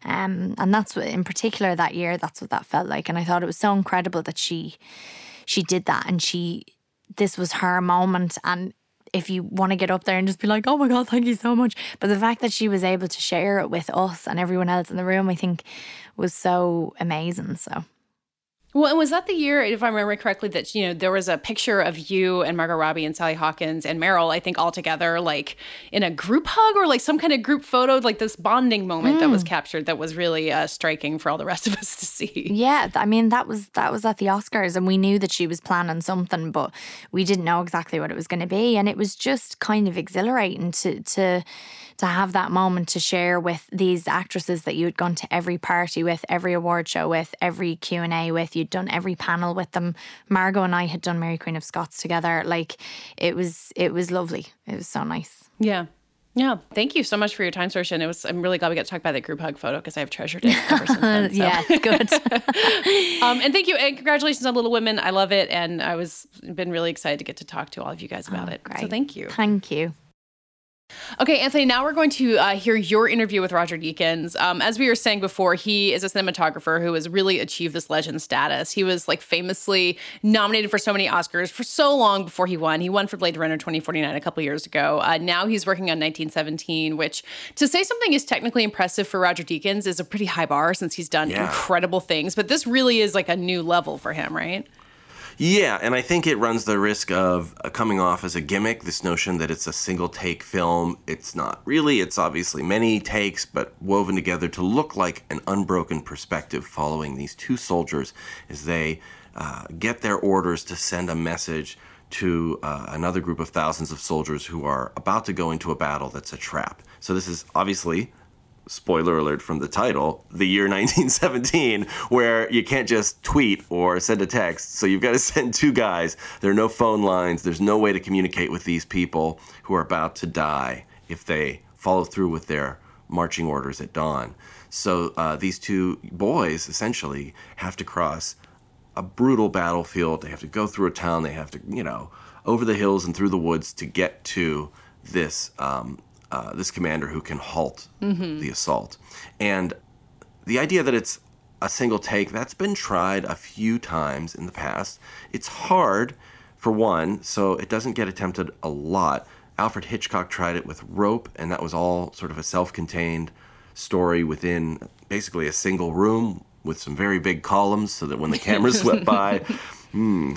Um, and that's what, in particular, that year, that's what that felt like. And I thought it was so incredible that she she did that and she this was her moment and if you want to get up there and just be like, oh my God, thank you so much. But the fact that she was able to share it with us and everyone else in the room, I think was so amazing. So Well, and was that the year, if I remember correctly, that you know there was a picture of you and Margot Robbie and Sally Hawkins and Meryl, I think, all together, like in a group hug or like some kind of group photo, like this bonding moment that was captured that was really uh, striking for all the rest of us to see. Yeah, I mean that was that was at the Oscars, and we knew that she was planning something, but we didn't know exactly what it was going to be, and it was just kind of exhilarating to to to have that moment to share with these actresses that you had gone to every party with, every award show with, every Q and A with. You'd done every panel with them. Margot and I had done Mary Queen of Scots together. Like it was it was lovely. It was so nice. Yeah. Yeah. Thank you so much for your time, Saoirse. And it was I'm really glad we got to talk about that group hug photo because I've treasured it ever since then. so. Yeah, good. Um, and thank you and congratulations on Little Women. I love it, and I was been really excited to get to talk to all of you guys about it. So thank you. Thank you. Okay, Anthony, now we're going to uh, hear your interview with Roger Deakins. Um, as we were saying before, he is a cinematographer who has really achieved this legend status. He was like famously nominated for so many Oscars for so long before he won. He won for Blade Runner 2049 a couple years ago. Uh, now he's working on 1917, which to say something is technically impressive for Roger Deakins is a pretty high bar since he's done Yeah. incredible things. But this really is like a new level for him, right? Yeah, and I think it runs the risk of uh, coming off as a gimmick. This notion that it's a single take film. It's not really. It's obviously many takes, but woven together to look like an unbroken perspective following these two soldiers as they uh, get their orders to send a message to uh, another group of thousands of soldiers who are about to go into a battle that's a trap. So this is obviously spoiler alert from the title, the year 1917, where you can't just tweet or send a text. So you've got to send two guys. There are no phone lines. There's no way to communicate with these people who are about to die if they follow through with their marching orders at dawn. So uh, these two boys essentially have to cross a brutal battlefield. They have to go through a town. They have to, you know, over the hills and through the woods to get to this um, uh, this commander who can halt the assault. And the idea that it's a single take that's been tried a few times in the past. It's hard, for one, so it doesn't get attempted a lot. Alfred Hitchcock tried it with Rope, and that was all sort of a self-contained story within basically a single room with some very big columns, so that when the camera swept by, hmm,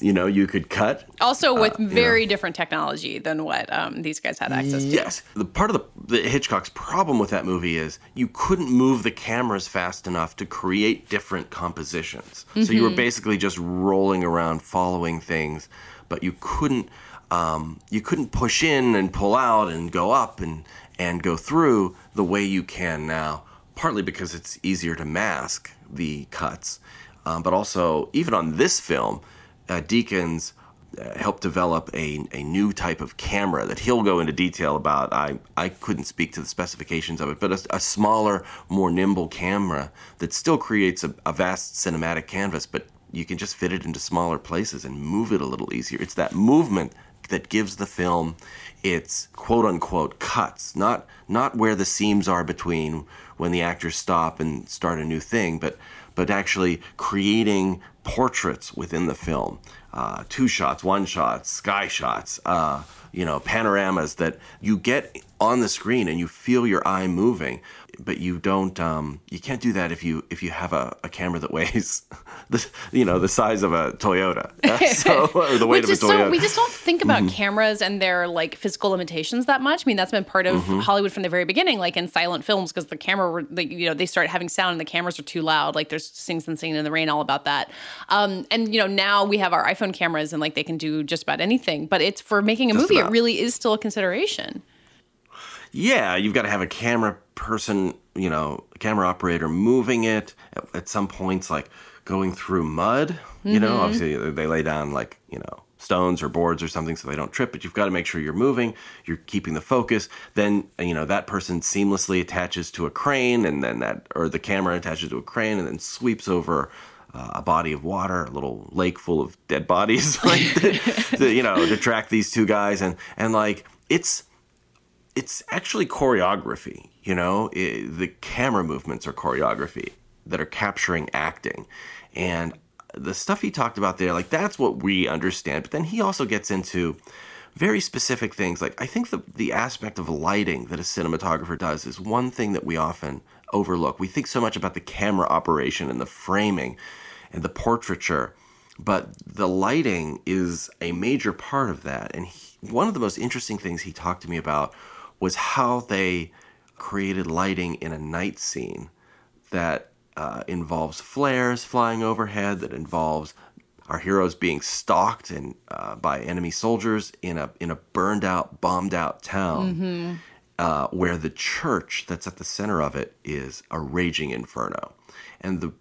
you know, you could cut Also, with Uh, you know. very different technology than what um, these guys had access to. Yes. The part of the, the Hitchcock's problem with that movie is you couldn't move the cameras fast enough to create different compositions. So you were basically just rolling around following things, but you couldn't um, you couldn't push in and pull out and go up and and go through the way you can now. Partly because it's easier to mask the cuts, um, but also even on this film, uh, Deakins uh, helped develop a, a new type of camera that he'll go into detail about. I, I couldn't speak to the specifications of it, but a, a smaller, more nimble camera that still creates a, a vast cinematic canvas, but you can just fit it into smaller places and move it a little easier. It's that movement that gives the film its quote unquote cuts, not not where the seams are between when the actors stop and start a new thing, but but actually creating portraits within the film. Uh, two shots, one shot, sky shots, uh, you know, panoramas that you get on the screen and you feel your eye moving, but you don't. Um, you can't do that if you if you have a, a camera that weighs, the, you know, the size of a Toyota, so, or the weight of a Toyota. so we just don't think about cameras and their like physical limitations that much. I mean, that's been part of Hollywood from the very beginning, like in silent films, because the camera, like, you know, they start having sound and the cameras are too loud. Like there's Sings and Singing in the Rain, all about that. Um, and you know, now we have our iPhone cameras and like they can do just about anything. But it's for making a Just movie, about. it really is still a consideration. Yeah, you've got to have a camera person, you know, camera operator moving it at, at some points, like going through mud. You know, obviously they- they lay down like you know stones or boards or something so they don't trip. But you've got to make sure you're moving, you're keeping the focus. Then you know that person seamlessly attaches to a crane, and then that or the camera attaches to a crane, and then sweeps over. Uh, a body of water, a little lake full of dead bodies, like to, to, you know, to track these two guys, and and like it's it's actually choreography you know? I the camera movements are choreography that are capturing acting. And the stuff he talked about there like that's what we understand. But then he also gets into very specific things. Like i think the, the aspect of lighting that a cinematographer does is one thing that we often overlook. We think so much about the camera operation and the framing and the portraiture but the lighting is a major part of that. And he, one of the most interesting things he talked to me about was how they created lighting in a night scene that uh, involves flares flying overhead, that involves our heroes being stalked and uh, by enemy soldiers in a in a burned out, bombed out town, uh, where the church that's at the center of it is a raging inferno, and the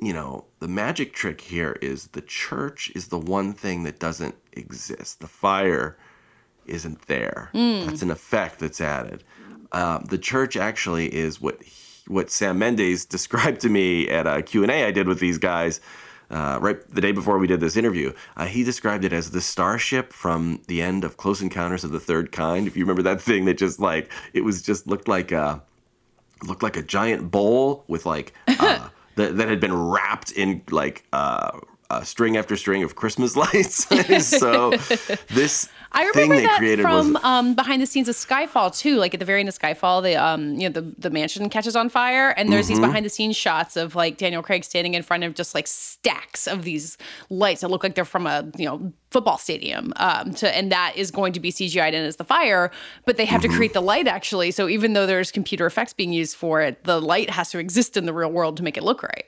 you know the magic trick here is the church is the one thing that doesn't exist. The fire isn't there. That's an effect that's added. Uh, the church actually is what he- what Sam Mendes described to me at a Q&A I did with these guys uh, right the day before we did this interview. Uh, he described it as the starship from the end of Close Encounters of the Third Kind. If you remember that thing that just like it was just looked like a looked like a giant bowl with like uh, that that had been wrapped in like uh, string after string of Christmas lights. so this I thing remember they that created from was um, behind the scenes of Skyfall too. Like at the very end of Skyfall, the um, you know the the mansion catches on fire, and there's Mm-hmm. these behind the scenes shots of like Daniel Craig standing in front of just like stacks of these lights that look like they're from a you know football stadium. Um, to and that is going to be CGI'd in as the fire, but they have Mm-hmm. to create the light actually. So even though there's computer effects being used for it, the light has to exist in the real world to make it look right.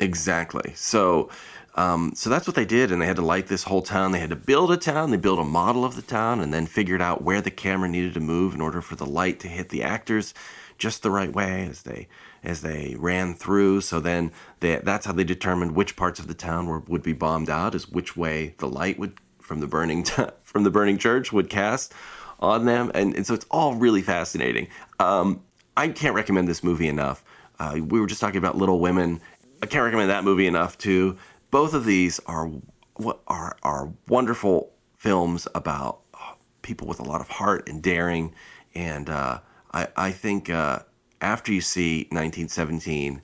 Exactly. So, um, so that's what they did, and they had to light this whole town. They had to build a town. They built a model of the town, and then figured out where the camera needed to move in order for the light to hit the actors just the right way as they as they ran through. So then they, that's how they determined which parts of the town were, would be bombed out, is which way the light would from the burning t- from the burning church would cast on them, and, and so it's all really fascinating. Um, I can't recommend this movie enough. Uh, we were just talking about Little Women. I can't recommend that movie enough too. Both of these are what are are wonderful films about uh, people with a lot of heart and daring, and uh, I I think uh, after you see 1917,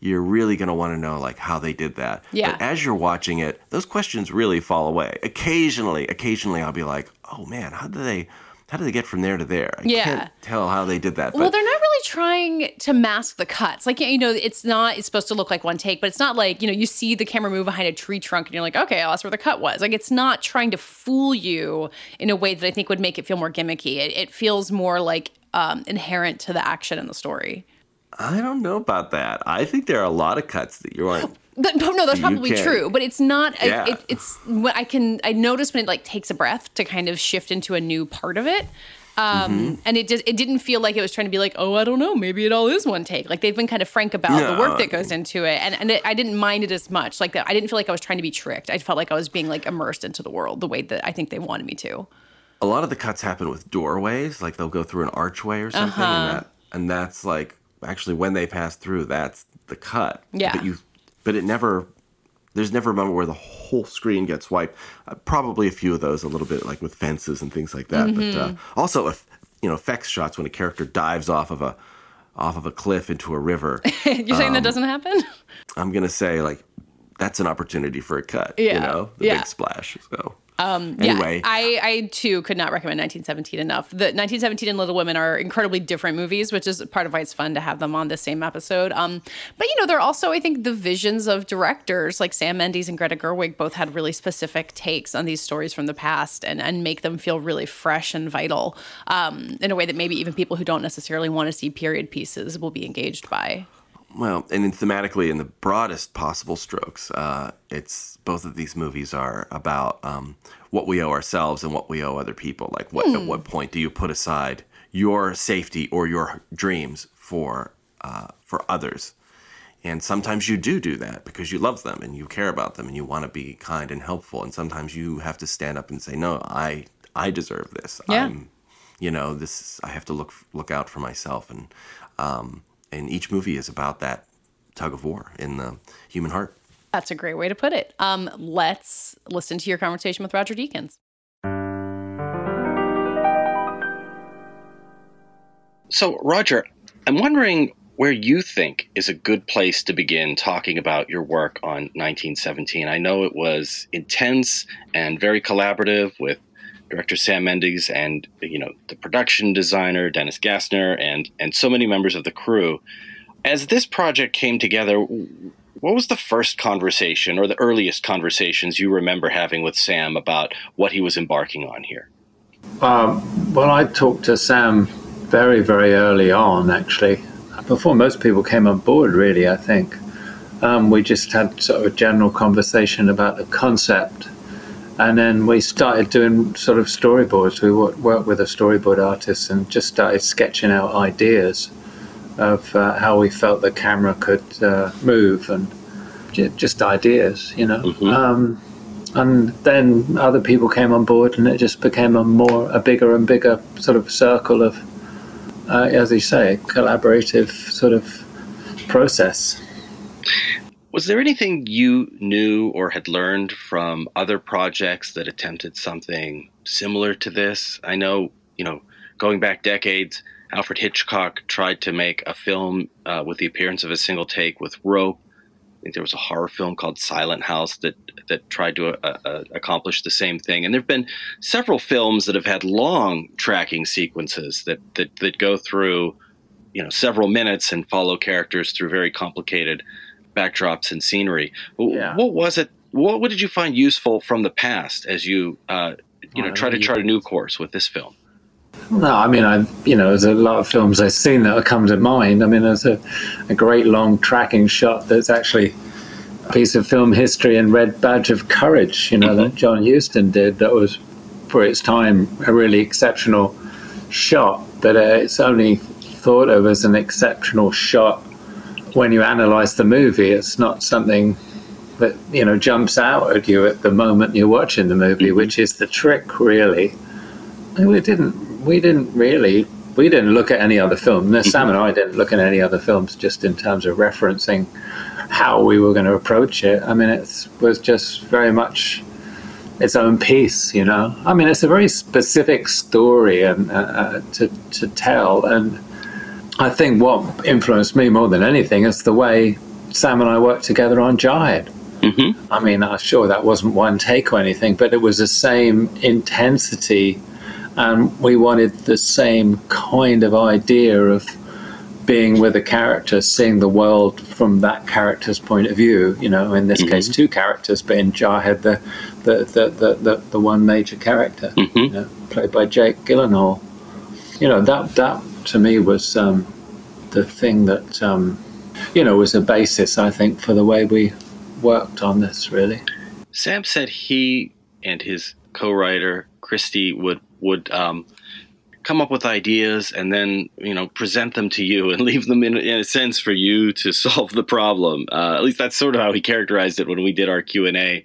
you're really gonna want to know like how they did that. Yeah. But as you're watching it, those questions really fall away. Occasionally, occasionally I'll be like, oh man, how did they? How did they get from there to there? I Yeah. can't tell how they did that. Well, they're not really trying to mask the cuts. Like, you know, it's not, it's supposed to look like one take, but it's not like, you know, you see the camera move behind a tree trunk and you're like, okay, oh, that's where the cut was. Like, it's not trying to fool you in a way that I think would make it feel more gimmicky. It, it feels more like um, inherent to the action and the story. I don't know about that. I think there are a lot of cuts that you aren't. But, no, no, that's probably true, but it's not. Yeah. It, it's what I can. I notice when it like takes a breath to kind of shift into a new part of it, um, Mm-hmm. and it just it didn't feel like it was trying to be like, oh, I don't know, maybe it all is one take. Like they've been kind of frank about the work that goes into it, and and it, I didn't mind it as much. Like I didn't feel like I was trying to be tricked. I felt like I was being like immersed into the world the way that I think they wanted me to. A lot of the cuts happen with doorways, like they'll go through an archway or something, Uh-huh. and that and that's like actually when they pass through, that's the cut. Yeah. But you, but it never. There's never a moment where the whole screen gets wiped. Uh, probably a few of those, a little bit like with fences and things like that. But Mm-hmm. uh, also, if you know, effects shots when a character dives off of a off of a cliff into a river. You're saying Um, that doesn't happen? I'm gonna say like that's an opportunity for a cut. You Yeah. know, the Yeah. big splash. So Um, anyway, yeah, I, I too could not recommend 1917 enough. The 1917 and Little Women are incredibly different movies, which is part of why it's fun to have them on the same episode. Um, but you know, they're also I think the visions of directors like Sam Mendes and Greta Gerwig both had really specific takes on these stories from the past and and make them feel really fresh and vital um, in a way that maybe even people who don't necessarily want to see period pieces will be engaged by. Well, and thematically, in the broadest possible strokes, uh, it's both of these movies are about um, what we owe ourselves and what we owe other people. Like, what at what point do you put aside your safety or your dreams for uh, for others? and sometimes you do do that because you love them and you care about them and you want to be kind and helpful. And sometimes you have to stand up and say, "No, I I deserve this. Yeah. I'm, you know, this. is- I have to look look out for myself." And um, and each movie is about that tug of war in the human heart. That's a great way to put it. Um, let's listen to your conversation with Roger Deakins. So, Roger, I'm wondering where you think is a good place to begin talking about your work on 1917. I know it was intense and very collaborative with director Sam Mendes and you know the production designer Dennis Gassner and and so many members of the crew. As this project came together, what was the first conversation or the earliest conversations you remember having with Sam about what he was embarking on here? Um, well, I talked to Sam very, very early on, actually, before most people came on board, really, I think. Um, we just had sort of a general conversation about the concept. And then we started doing sort of storyboards. We worked with a storyboard artist and just started sketching out ideas of uh, how we felt the camera could uh, move and just ideas, you know. Um, and then other people came on board, and it just became a more a bigger and bigger sort of circle of, uh, as you say, collaborative sort of process. Was there anything you knew or had learned from other projects that attempted something similar to this? I know, you know, going back decades, Alfred Hitchcock tried to make a film uh, with the appearance of a single take with rope. I think there was a horror film called Silent House that that tried to uh, uh, accomplish the same thing. And there have been several films that have had long tracking sequences that that that go through, you know, several minutes and follow characters through very complicated backdrops and scenery. Yeah. What was it? What, what did you find useful from the past as you uh, you know Well, try to chart a new course with this film? No, I mean, I you know, there's a lot of films I've seen that come to mind. I mean, there's a, a great long tracking shot that's actually a piece of film history and Red Badge of Courage, you know, that John Huston did. That was, for its time, a really exceptional shot. But uh, it's only thought of as an exceptional shot when you analyze the movie. It's not something that you know jumps out at you at the moment you're watching the movie, which is the trick, really. We didn't we didn't really we didn't look at any other film. No, Sam and I didn't look at any other films just in terms of referencing how we were going to approach it. I mean, it was just very much its own piece, you know. I mean, it's a very specific story and uh, uh, to to tell, and I think what influenced me more than anything is the way Sam and I worked together on Jarhead. Mm-hmm. I mean, I'm sure that wasn't one take or anything, but it was the same intensity, and we wanted the same kind of idea of being with a character, seeing the world from that character's point of view. You know, in this case, two characters, but in Jarhead, the the the the, the, the one major character, you know, played by Jake Gyllenhaal. You know, that that to me was um, the thing that um, you know was a basis, I think, for the way we worked on this. Really. Sam said he and his co-writer Krysty would would um, come up with ideas and then you know present them to you and leave them in, in a sense for you to solve the problem. Uh, at least that's sort of how he characterized it when we did our Q and A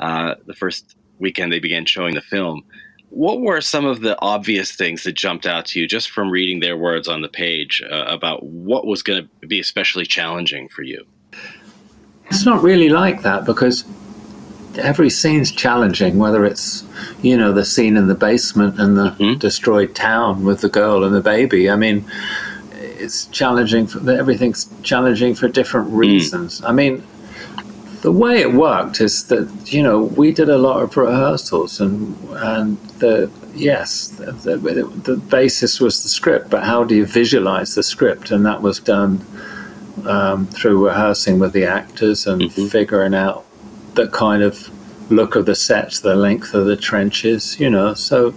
uh, the first weekend they began showing the film. What were some of the obvious things that jumped out to you just from reading their words on the page uh, about what was going to be especially challenging for you? It's not really like that because every scene's challenging, whether it's, you know, the scene in the basement and the destroyed town with the girl and the baby. I mean, it's challenging for everything's challenging for different reasons. I mean, the way it worked is that you know we did a lot of rehearsals and and the yes the, the, the basis was the script, but how do you visualize the script? And that was done um, through rehearsing with the actors and figuring out the kind of look of the sets, the length of the trenches, you know. So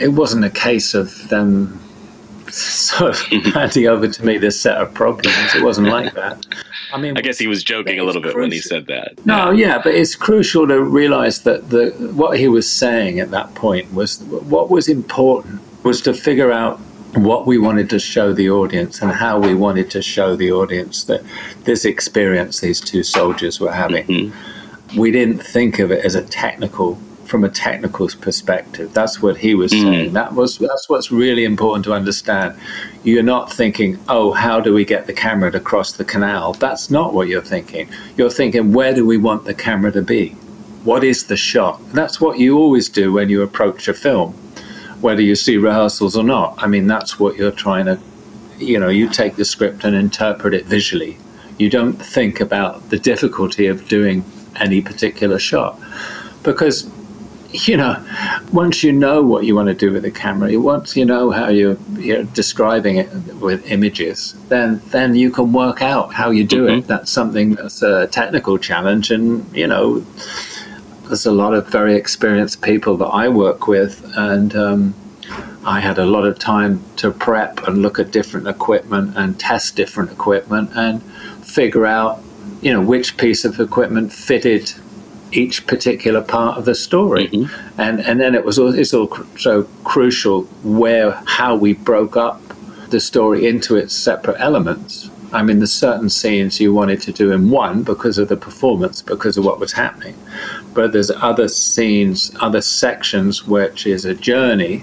it wasn't a case of them sort of handing over to me this set of problems. It wasn't like that. I mean, I guess he was joking a little bit when he said that. no, yeah, but it's crucial to realize that the what he was saying at that point was what was important was to figure out what we wanted to show the audience and how we wanted to show the audience that this experience these two soldiers were having. Mm-hmm. We didn't think of it as a technical from a technical perspective. That's what he was mm. saying. That was that's what's really important to understand. You're not thinking, "Oh, how do we get the camera to cross the canal?" That's not what you're thinking. You're thinking, "Where do we want the camera to be? What is the shot?" That's what you always do when you approach a film, whether you see rehearsals or not. I mean, that's what you're trying to you know, you take the script and interpret it visually. You don't think about the difficulty of doing any particular shot because you know, once you know what you want to do with the camera, once you know how you're, you're describing it with images, then then you can work out how you do mm-hmm. it. That's something that's a technical challenge, and you know, there's a lot of very experienced people that I work with, and um, I had a lot of time to prep and look at different equipment and test different equipment and figure out, you know, which piece of equipment fitted each particular part of the story. Mm-hmm. And and then it was all, it's all so crucial where how we broke up the story into its separate elements. I mean, there's certain scenes you wanted to do in one because of the performance, because of what was happening. But there's other scenes, other sections, which is a journey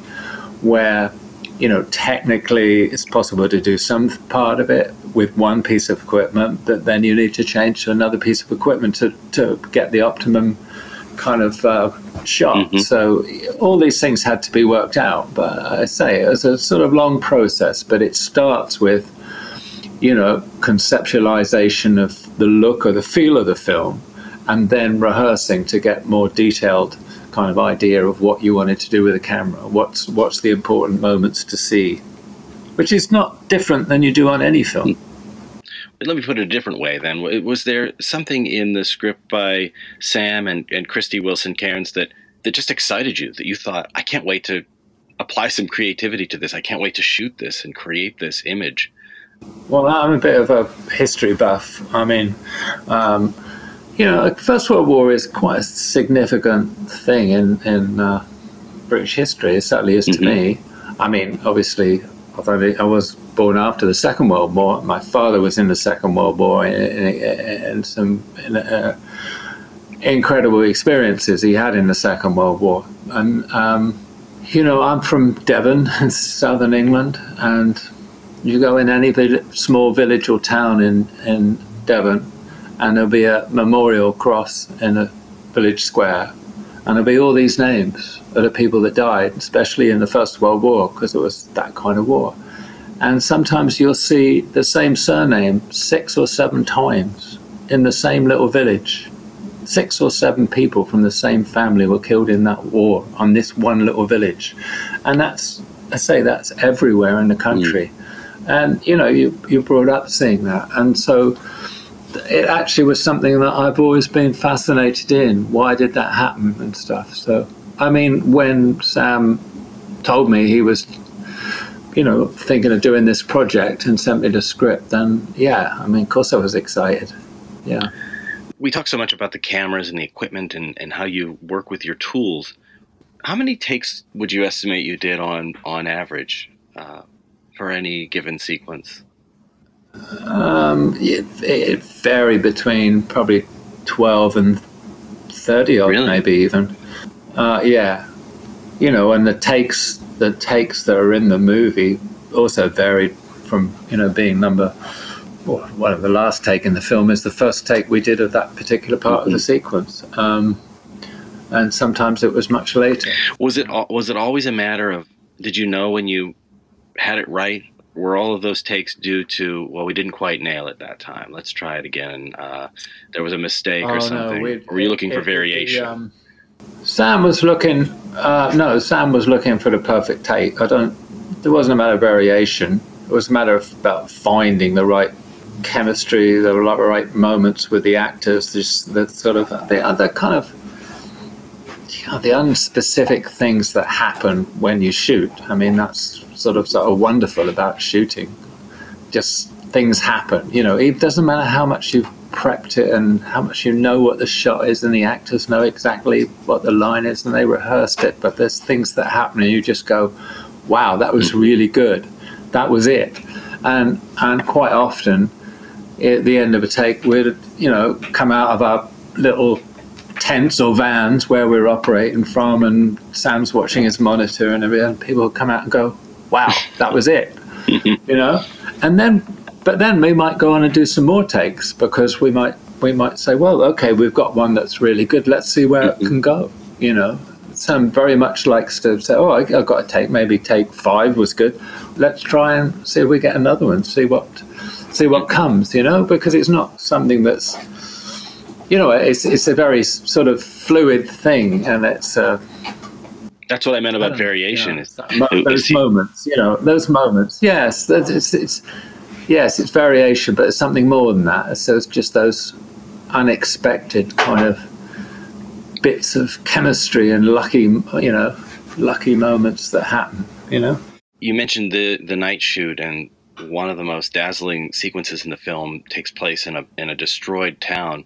where you know, technically it's possible to do some part of it with one piece of equipment, but then you need to change to another piece of equipment to, to get the optimum kind of uh, shot. Mm-hmm. So all these things had to be worked out. But I say it was a sort of long process, but it starts with, you know, conceptualization of the look or the feel of the film and then rehearsing to get more detailed kind of idea of what you wanted to do with a camera. What's what's the important moments to see, which is not different than you do on any film. Let me put it a different way. Then, was there something in the script by Sam and, and Krysty Wilson Cairns that that just excited you? That you thought, I can't wait to apply some creativity to this. I can't wait to shoot this and create this image. Well, I'm a bit of a history buff. I mean, um, you know, the First World War is quite a significant thing in in uh, British history. It certainly is to mm-hmm. me. I mean, obviously, although I was born after the Second World War, my father was in the Second World War and some uh, incredible experiences he had in the Second World War. And um, you know, I'm from Devon, in southern England, and you go in any small village or town in in Devon and there'll be a memorial cross in a village square, and there'll be all these names of the people that died, especially in the First World War, because it was that kind of war. And sometimes you'll see the same surname six or seven times in the same little village. Six or seven people from the same family were killed in that war on this one little village. And that's, I say, that's everywhere in the country. Mm. And, you know, you, you brought up seeing that. And so, it actually was something that I've always been fascinated in. Why did that happen and stuff? So, I mean, when Sam told me he was, you know, thinking of doing this project and sent me the script, then yeah, I mean, of course I was excited. Yeah. We talk so much about the cameras and the equipment and, and how you work with your tools. How many takes would you estimate you did on on average uh, for any given sequence? Um, it, it varied between probably 12 and 30 odd, really? maybe even. Uh, yeah. You know, and the takes, the takes that are in the movie also varied from, you know, being number, well, one of the last take in the film is the first take we did of that particular part mm-hmm. of the mm-hmm. sequence. Um, and sometimes it was much later. Was it was it always a matter of did you know when you had it right were all of those takes due to well we didn't quite nail it that time. Let's try it again. Uh, there was a mistake oh, or something. no, were you looking it, for variation? the, um, sam was looking uh, no sam was looking for the perfect take. I don't there wasn't a matter of variation. It was a matter of about finding the right chemistry the right moments with the actors just the sort of the other kind of you know, the unspecific things that happen when you shoot. I mean that's sort of sort of wonderful about shooting. Just things happen. You know, it doesn't matter how much you've prepped it and how much you know what the shot is, and the actors know exactly what the line is, and they rehearsed it. But there's things that happen, and you just go, "Wow, that was mm. really good." that was it. And and quite often, at the end of a take, we'd you know come out of our little tents or vans where we're operating from, and Sam's watching his monitor and everything. People would come out and go, "Wow, that was it," you know. And then, but then we might go on and do some more takes because we might we might say, "Well, okay, we've got one that's really good. Let's see where it can go," you know. Sam very much likes to say, "Oh, I, I've got a take. Maybe take five was good. Let's try and see if we get another one. See what, see what comes. You know, because it's not something that's, you know, it's it's a very sort of fluid thing, and it's. Uh, That's what I meant about don't- variation. yeah, is, that is those he- moments, you know, those moments. Yes, it's, it's yes, it's variation, but it's something more than that. So it's just those unexpected kind of bits of chemistry and lucky, you know, lucky moments that happen. You know. you mentioned the the night shoot, and one of the most dazzling sequences in the film takes place in a in a destroyed town.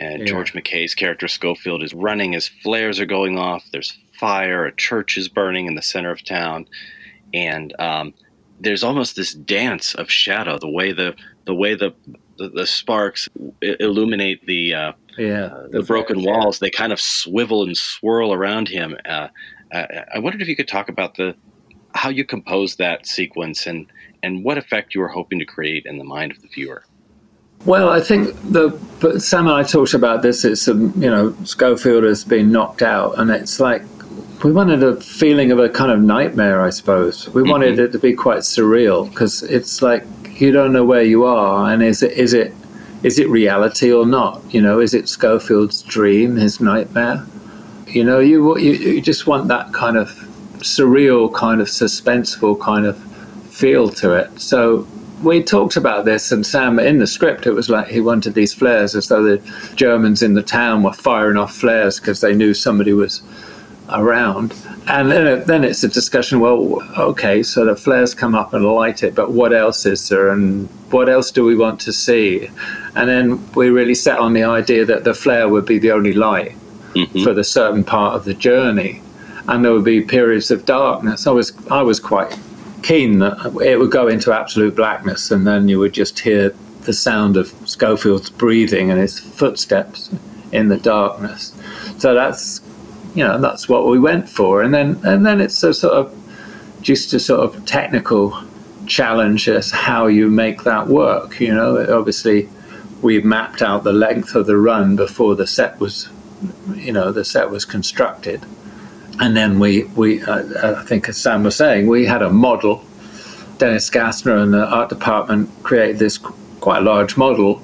And Yeah. George McKay's character Schofield is running as flares are going off. There's fire. A church is burning in the center of town, and um, there's almost this dance of shadow. The way the the way the the, the sparks illuminate the uh, Yeah. the broken walls. They kind of swivel and swirl around him. Uh, I, I wondered if you could talk about the how you composed that sequence and and what effect you were hoping to create in the mind of the viewer. Well, I think the Sam and I talked about this. It's um, you know Schofield has been knocked out, and it's like we wanted a feeling of a kind of nightmare. I suppose we mm-hmm. wanted it to be quite surreal because it's like you don't know where you are, and is it is it is it reality or not? You know, is it Schofield's dream, his nightmare? You know, you you, you just want that kind of surreal, kind of suspenseful kind of feel to it. So we talked about this, and Sam, in the script, it was like he wanted these flares as though the Germans in the town were firing off flares because they knew somebody was around. And then, it, then it's a discussion well, okay, so the flares come up and light it, but what else is there? And what else do we want to see? And then we really set on the idea that the flare would be the only light mm-hmm. for the certain part of the journey. And there would be periods of darkness. I was, I was quite keen that it would go into absolute blackness, and then you would just hear the sound of Schofield's breathing and his footsteps in the darkness. So that's you know that's what we went for, and then and then it's a sort of just a sort of technical challenge as how you make that work. You know, obviously we mapped out the length of the run before the set was you know the set was constructed and then we we uh, I think as Sam was saying we had a model. Dennis Gassner and the art department created this quite large model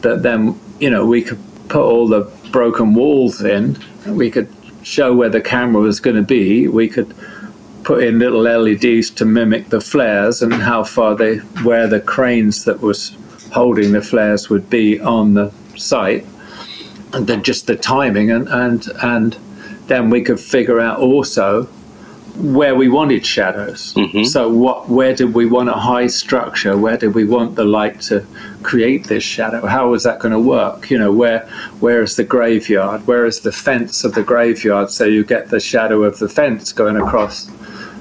that then you know we could put all the broken walls in. We could show where the camera was going to be. We could put in little LEDs to mimic the flares and how far they where the cranes that was holding the flares would be on the site, and then just the timing and and and then we could figure out also where we wanted shadows. So what where did we want a high structure? Where did we want the light to create this shadow? How was that going to work? You know, where where is the graveyard? Where is the fence of the graveyard so you get the shadow of the fence going across?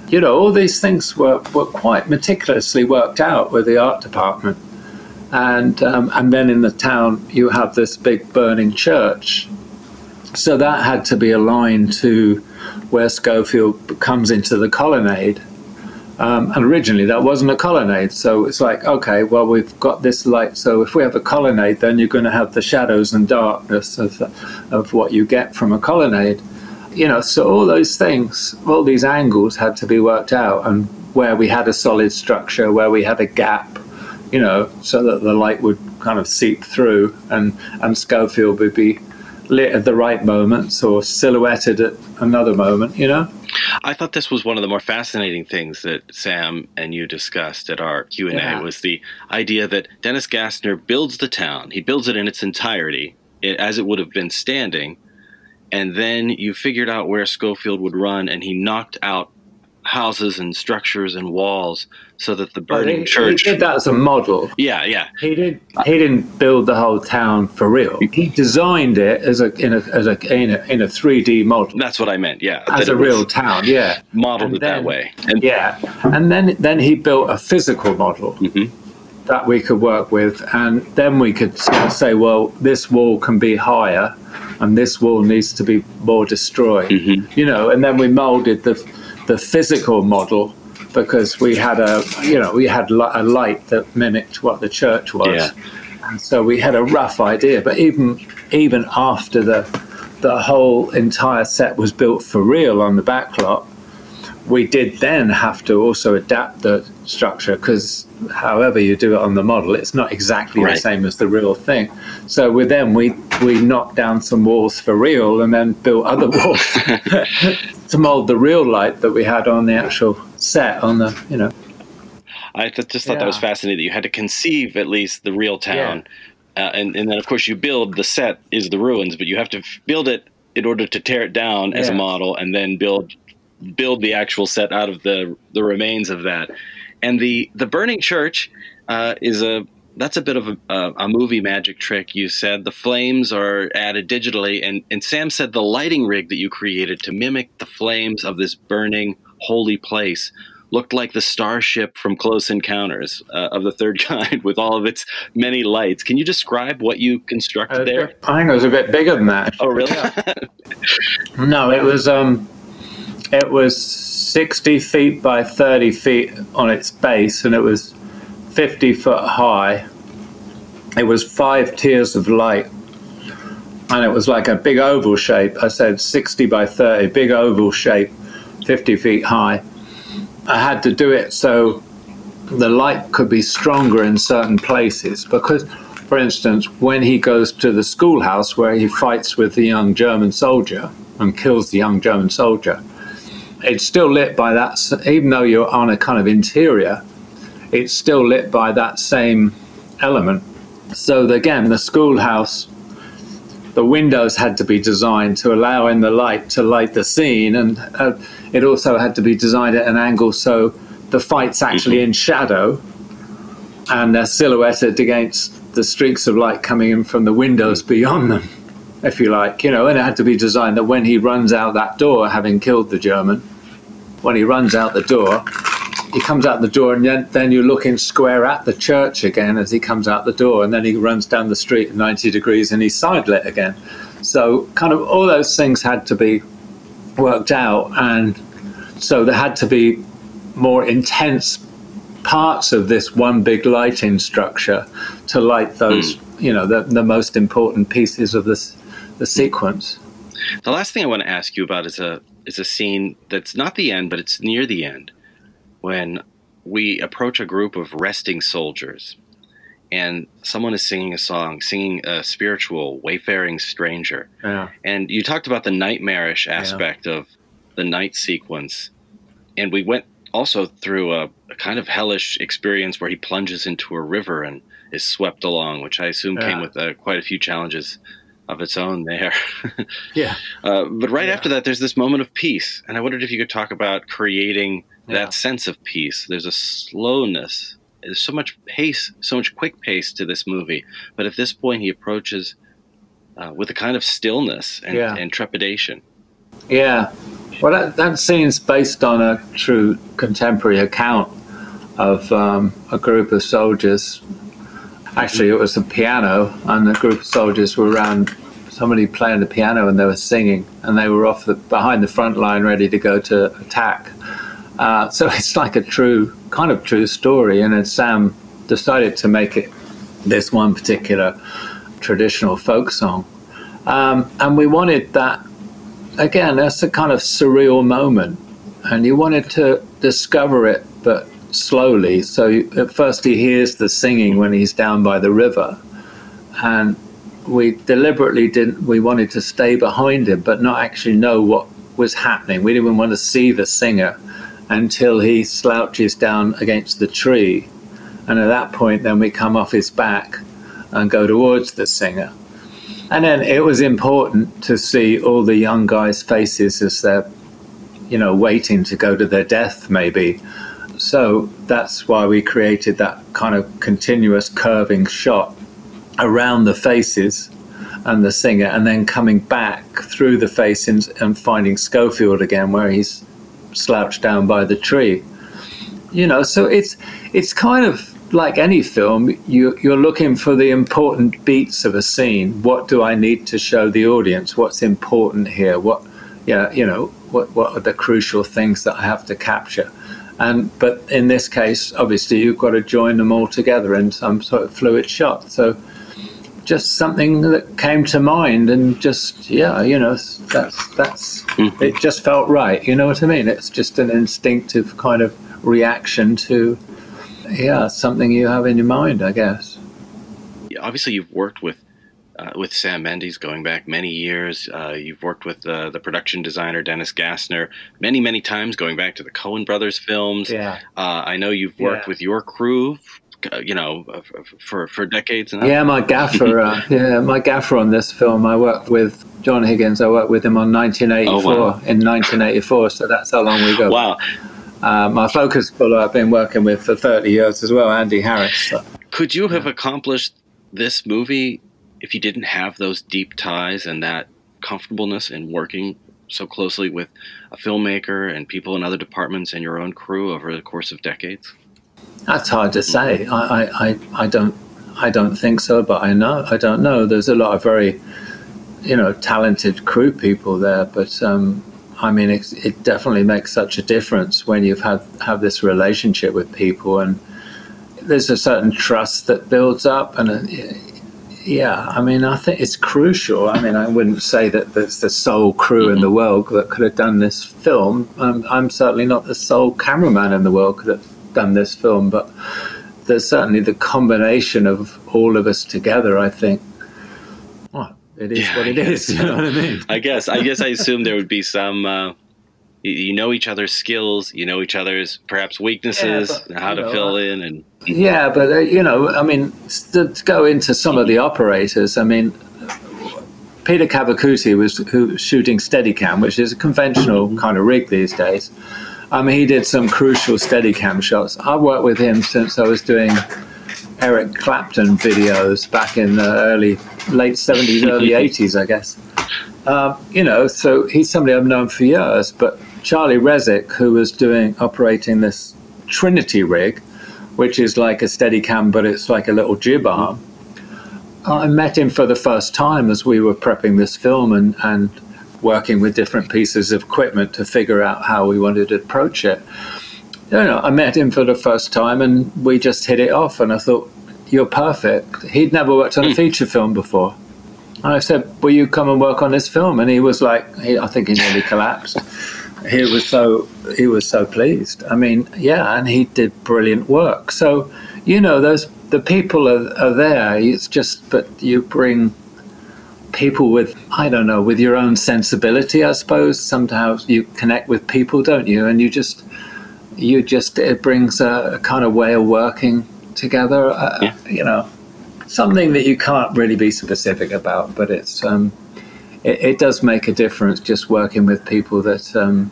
You know, all these things were, were quite meticulously worked out with the art department. And um, and then in the town you have this big burning church so that had to be aligned to where Schofield comes into the colonnade. Um, and originally that wasn't a colonnade. So it's like, okay, well, we've got this light. So if we have a colonnade, then you're going to have the shadows and darkness of, of what you get from a colonnade. You know, so all those things, all these angles had to be worked out. And where we had a solid structure, where we had a gap, you know, so that the light would kind of seep through and, and Schofield would be lit at the right moments or silhouetted at another moment, you know? I thought this was one of the more fascinating things that Sam and you discussed at our Q and A Yeah. was the idea that Dennis Gassner builds the town. He builds it in its entirety, it, as it would have been standing, and then you figured out where Schofield would run, and he knocked out houses and structures and walls so that the burning he, church. he did that as a model. Yeah, yeah. He did. He didn't build the whole town for real. He designed it as a in a as a in a in a three D model. That's what I meant. Yeah, as a real town. Yeah, modeled And it that way. And yeah, and then then he built a physical model Mm-hmm. that we could work with, and then we could say, well, this wall can be higher, and this wall needs to be more destroyed. Mm-hmm. You know, and then we molded the the physical model because we had a you know we had a light that mimicked what the church was. Yeah. And so we had a rough idea, but even even after the the whole entire set was built for real on the backlot, we did then have to also adapt the structure because however you do it on the model, it's not exactly the same as the real thing. So with them, we we knocked down some walls for real and then built other walls to mold the real light that we had on the actual set on the you know I th- just thought that was fascinating that you had to conceive at least the real town. Uh, and, and then, of course, you build the set is the ruins, but you have to f- build it in order to tear it down as a model and then build build the actual set out of the the remains of that. And the the burning church uh, is a that's a bit of a, a, a movie magic trick. You said the flames are added digitally, and and Sam said the lighting rig that you created to mimic the flames of this burning holy place looked like the starship from Close Encounters uh, of the Third Kind with all of its many lights. Can you describe what you constructed there? I think it was a bit bigger than that. Oh, really? No, it was um, it was sixty feet by thirty feet on its base, and it was fifty foot high. It was five tiers of light, and it was like a big oval shape. I said sixty by thirty, big oval shape, fifty feet high. I had to do it so the light could be stronger in certain places because for instance when he goes to the schoolhouse where he fights with the young german soldier and kills the young german soldier it's still lit by that even though you're on a kind of interior it's still lit by that same element so the- again the schoolhouse the windows had to be designed to allow in the light to light the scene, and uh, it also had to be designed at an angle so the fight's actually in shadow and they're silhouetted against the streaks of light coming in from the windows beyond them, if you like, you know. And it had to be designed that when he runs out that door, having killed the German, when he runs out the door, he comes out the door and then, then you're looking square at the church again as he comes out the door and then he runs down the street at 90 degrees and he's side lit again. So kind of all those things had to be worked out and so there had to be more intense parts of this one big lighting structure to light those hmm. you know the, the most important pieces of this the hmm. sequence. The last thing I want to ask you about is a is a scene that's not the end, but it's near the end, when we approach a group of resting soldiers, and someone is singing a song, singing a spiritual wayfaring stranger, yeah. And you talked about the nightmarish aspect of the night sequence, and we went also through a, a kind of hellish experience where he plunges into a river and is swept along, which I assume came with uh, quite a few challenges of its own there. yeah Uh, but right after that, there's this moment of peace, and I wondered if you could talk about creating Yeah. that sense of peace. There's a slowness. There's so much pace, so much quick pace to this movie, but at this point, he approaches uh, with a kind of stillness and, Yeah. and trepidation. Yeah. Well, that, that scene's based on a true contemporary account of um, a group of soldiers. Actually, it was a piano, and the group of soldiers were around somebody playing the piano and they were singing, and they were off the, behind the front line ready to go to attack. Uh, so it's like a true, kind of true story. And then Sam decided to make it this one particular traditional folk song. Um, and we wanted that again, that's a kind of surreal moment, and you wanted to discover it, but slowly. So at first, he hears the singing when he's down by the river, and we deliberately didn't. We wanted to stay behind him, but not actually know what was happening. We didn't even want to see the singer until he slouches down against the tree, and at that point, then we come off his back and go towards the singer. And then it was important to see all the young guys' faces as they're, you know, waiting to go to their death, maybe. So that's why we created that kind of continuous curving shot around the faces and the singer, and then coming back through the faces and finding Schofield again, where he's slouched down by the tree. You know, so it's it's kind of like any film. You you're looking for the important beats of a scene. What do I need to show the audience? What's important here? What, yeah, you know, what what are the crucial things that I have to capture? And but in this case, obviously, you've got to join them all together in some sort of fluid shot. So just something that came to mind and just yeah you know that's that's it just felt right you know what i mean it's just an instinctive kind of reaction to yeah something you have in your mind i guess Yeah, obviously, you've worked with uh, with Sam Mendes going back many years. Uh, you've worked with uh, the production designer Dennis Gassner many, many times, going back to the Coen Brothers films. Yeah. Uh, I know you've worked Yeah. with your crew, you know, f- for for decades now. yeah my gaffer uh, yeah my gaffer on this film i worked with john higgins i worked with him on 1984 Oh, wow. in 1984 so that's how long we go Wow. uh, my focus puller i've been working with for 30 years as well andy harris so. Could you have accomplished this movie if you didn't have those deep ties and that comfortableness in working so closely with a filmmaker and people in other departments and your own crew over the course of decades? That's hard to say. I, I, I, don't I don't think so, but I know I don't know. There's a lot of very you know talented crew people there, but um, I mean it, it definitely makes such a difference when you've had have this relationship with people, and there's a certain trust that builds up, and a, yeah, I mean I think it's crucial. I mean I wouldn't say that there's the sole crew in the world that could have done this film. Um, I'm certainly not the sole cameraman in the world have done this film, but there's certainly the combination of all of us together. I think. Well, it is Yeah, what it is. You know what I mean? I guess. I guess I assume there would be some. Uh, you, know each other's skills. You know each other's perhaps weaknesses, but, how to know, fill in, and Yeah, but uh, you know, I mean, to go into some of the operators. I mean, Peter Cavaciuti was who was shooting Steadicam, which is a conventional kind of rig these days. I mean, he did some crucial Steadicam shots. I've worked with him since I was doing Eric Clapton videos back in the early, late seventies, early eighties, I guess. Um, you know, so he's somebody I've known for years. But Charlie Rizek, who was doing operating this Trinity rig, which is like a Steadicam, but it's like a little jib arm. I met him for the first time as we were prepping this film and, and working with different pieces of equipment to figure out how we wanted to approach it. You know, I met him for the first time and we just hit it off. And I thought, you're perfect. He'd never worked on a hmm. feature film before. And I said, will you come and work on this film? And he was like, he, I think he nearly collapsed. He was so he was so pleased. I mean, yeah, and he did brilliant work. So, you know, those the people are, are there. It's just that you bring people with I don't know with your own sensibility. I suppose sometimes you connect with people, don't you? And you just you just it brings a, a kind of way of working together. Uh, You know, something that you can't really be specific about, but it's um, it, it does make a difference just working with people that um,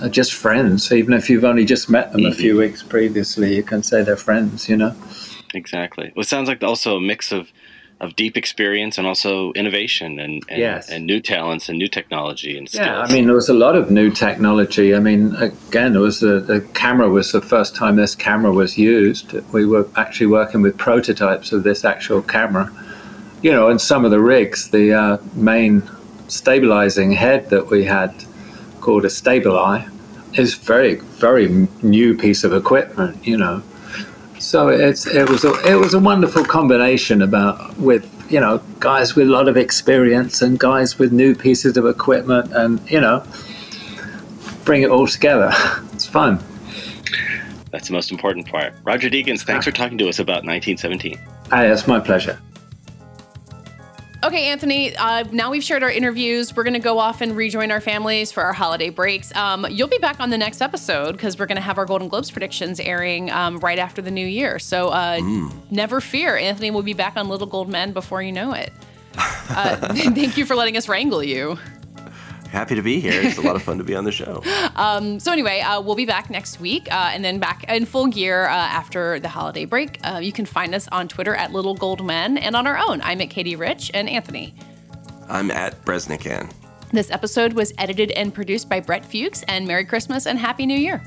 are just friends. Even if you've only just met them a few weeks previously, you can say they're friends. You know. exactly. Well, it sounds like also a mix of of deep experience and also innovation and and, Yes. and new talents and new technology and skills. Yeah, I mean, there was a lot of new technology. I mean, again, it was the, the camera was the first time this camera was used. We were actually working with prototypes of this actual camera. You know, and some of the rigs, the uh, main stabilizing head that we had called a Stabili is very, very new piece of equipment. You know, so it's it was a it was a wonderful combination about with you know guys with a lot of experience and guys with new pieces of equipment and you know bring it all together. It's fun. That's the most important part. Roger Deakins, thanks ah. for talking to us about 1917. Hey, ah, it's my pleasure. Okay, Anthony. Uh, now we've shared our interviews. We're going to go off and rejoin our families for our holiday breaks. Um, you'll be back on the next episode because we're going to have our Golden Globes predictions airing um, right after the new year. So uh, never fear, Anthony will be back on Little Gold Men before you know it. Uh, thank you for letting us wrangle you. Happy to be here. It's a lot of fun to be on the show. Um, so anyway, uh, we'll be back next week, uh, and then back in full gear uh, after the holiday break. Uh, you can find us on Twitter at Little Gold Men and on our own. I'm at Katey Rich and Anthony. I'm at Breznican. This episode was edited and produced by Brett Fuchs. And Merry Christmas and Happy New Year.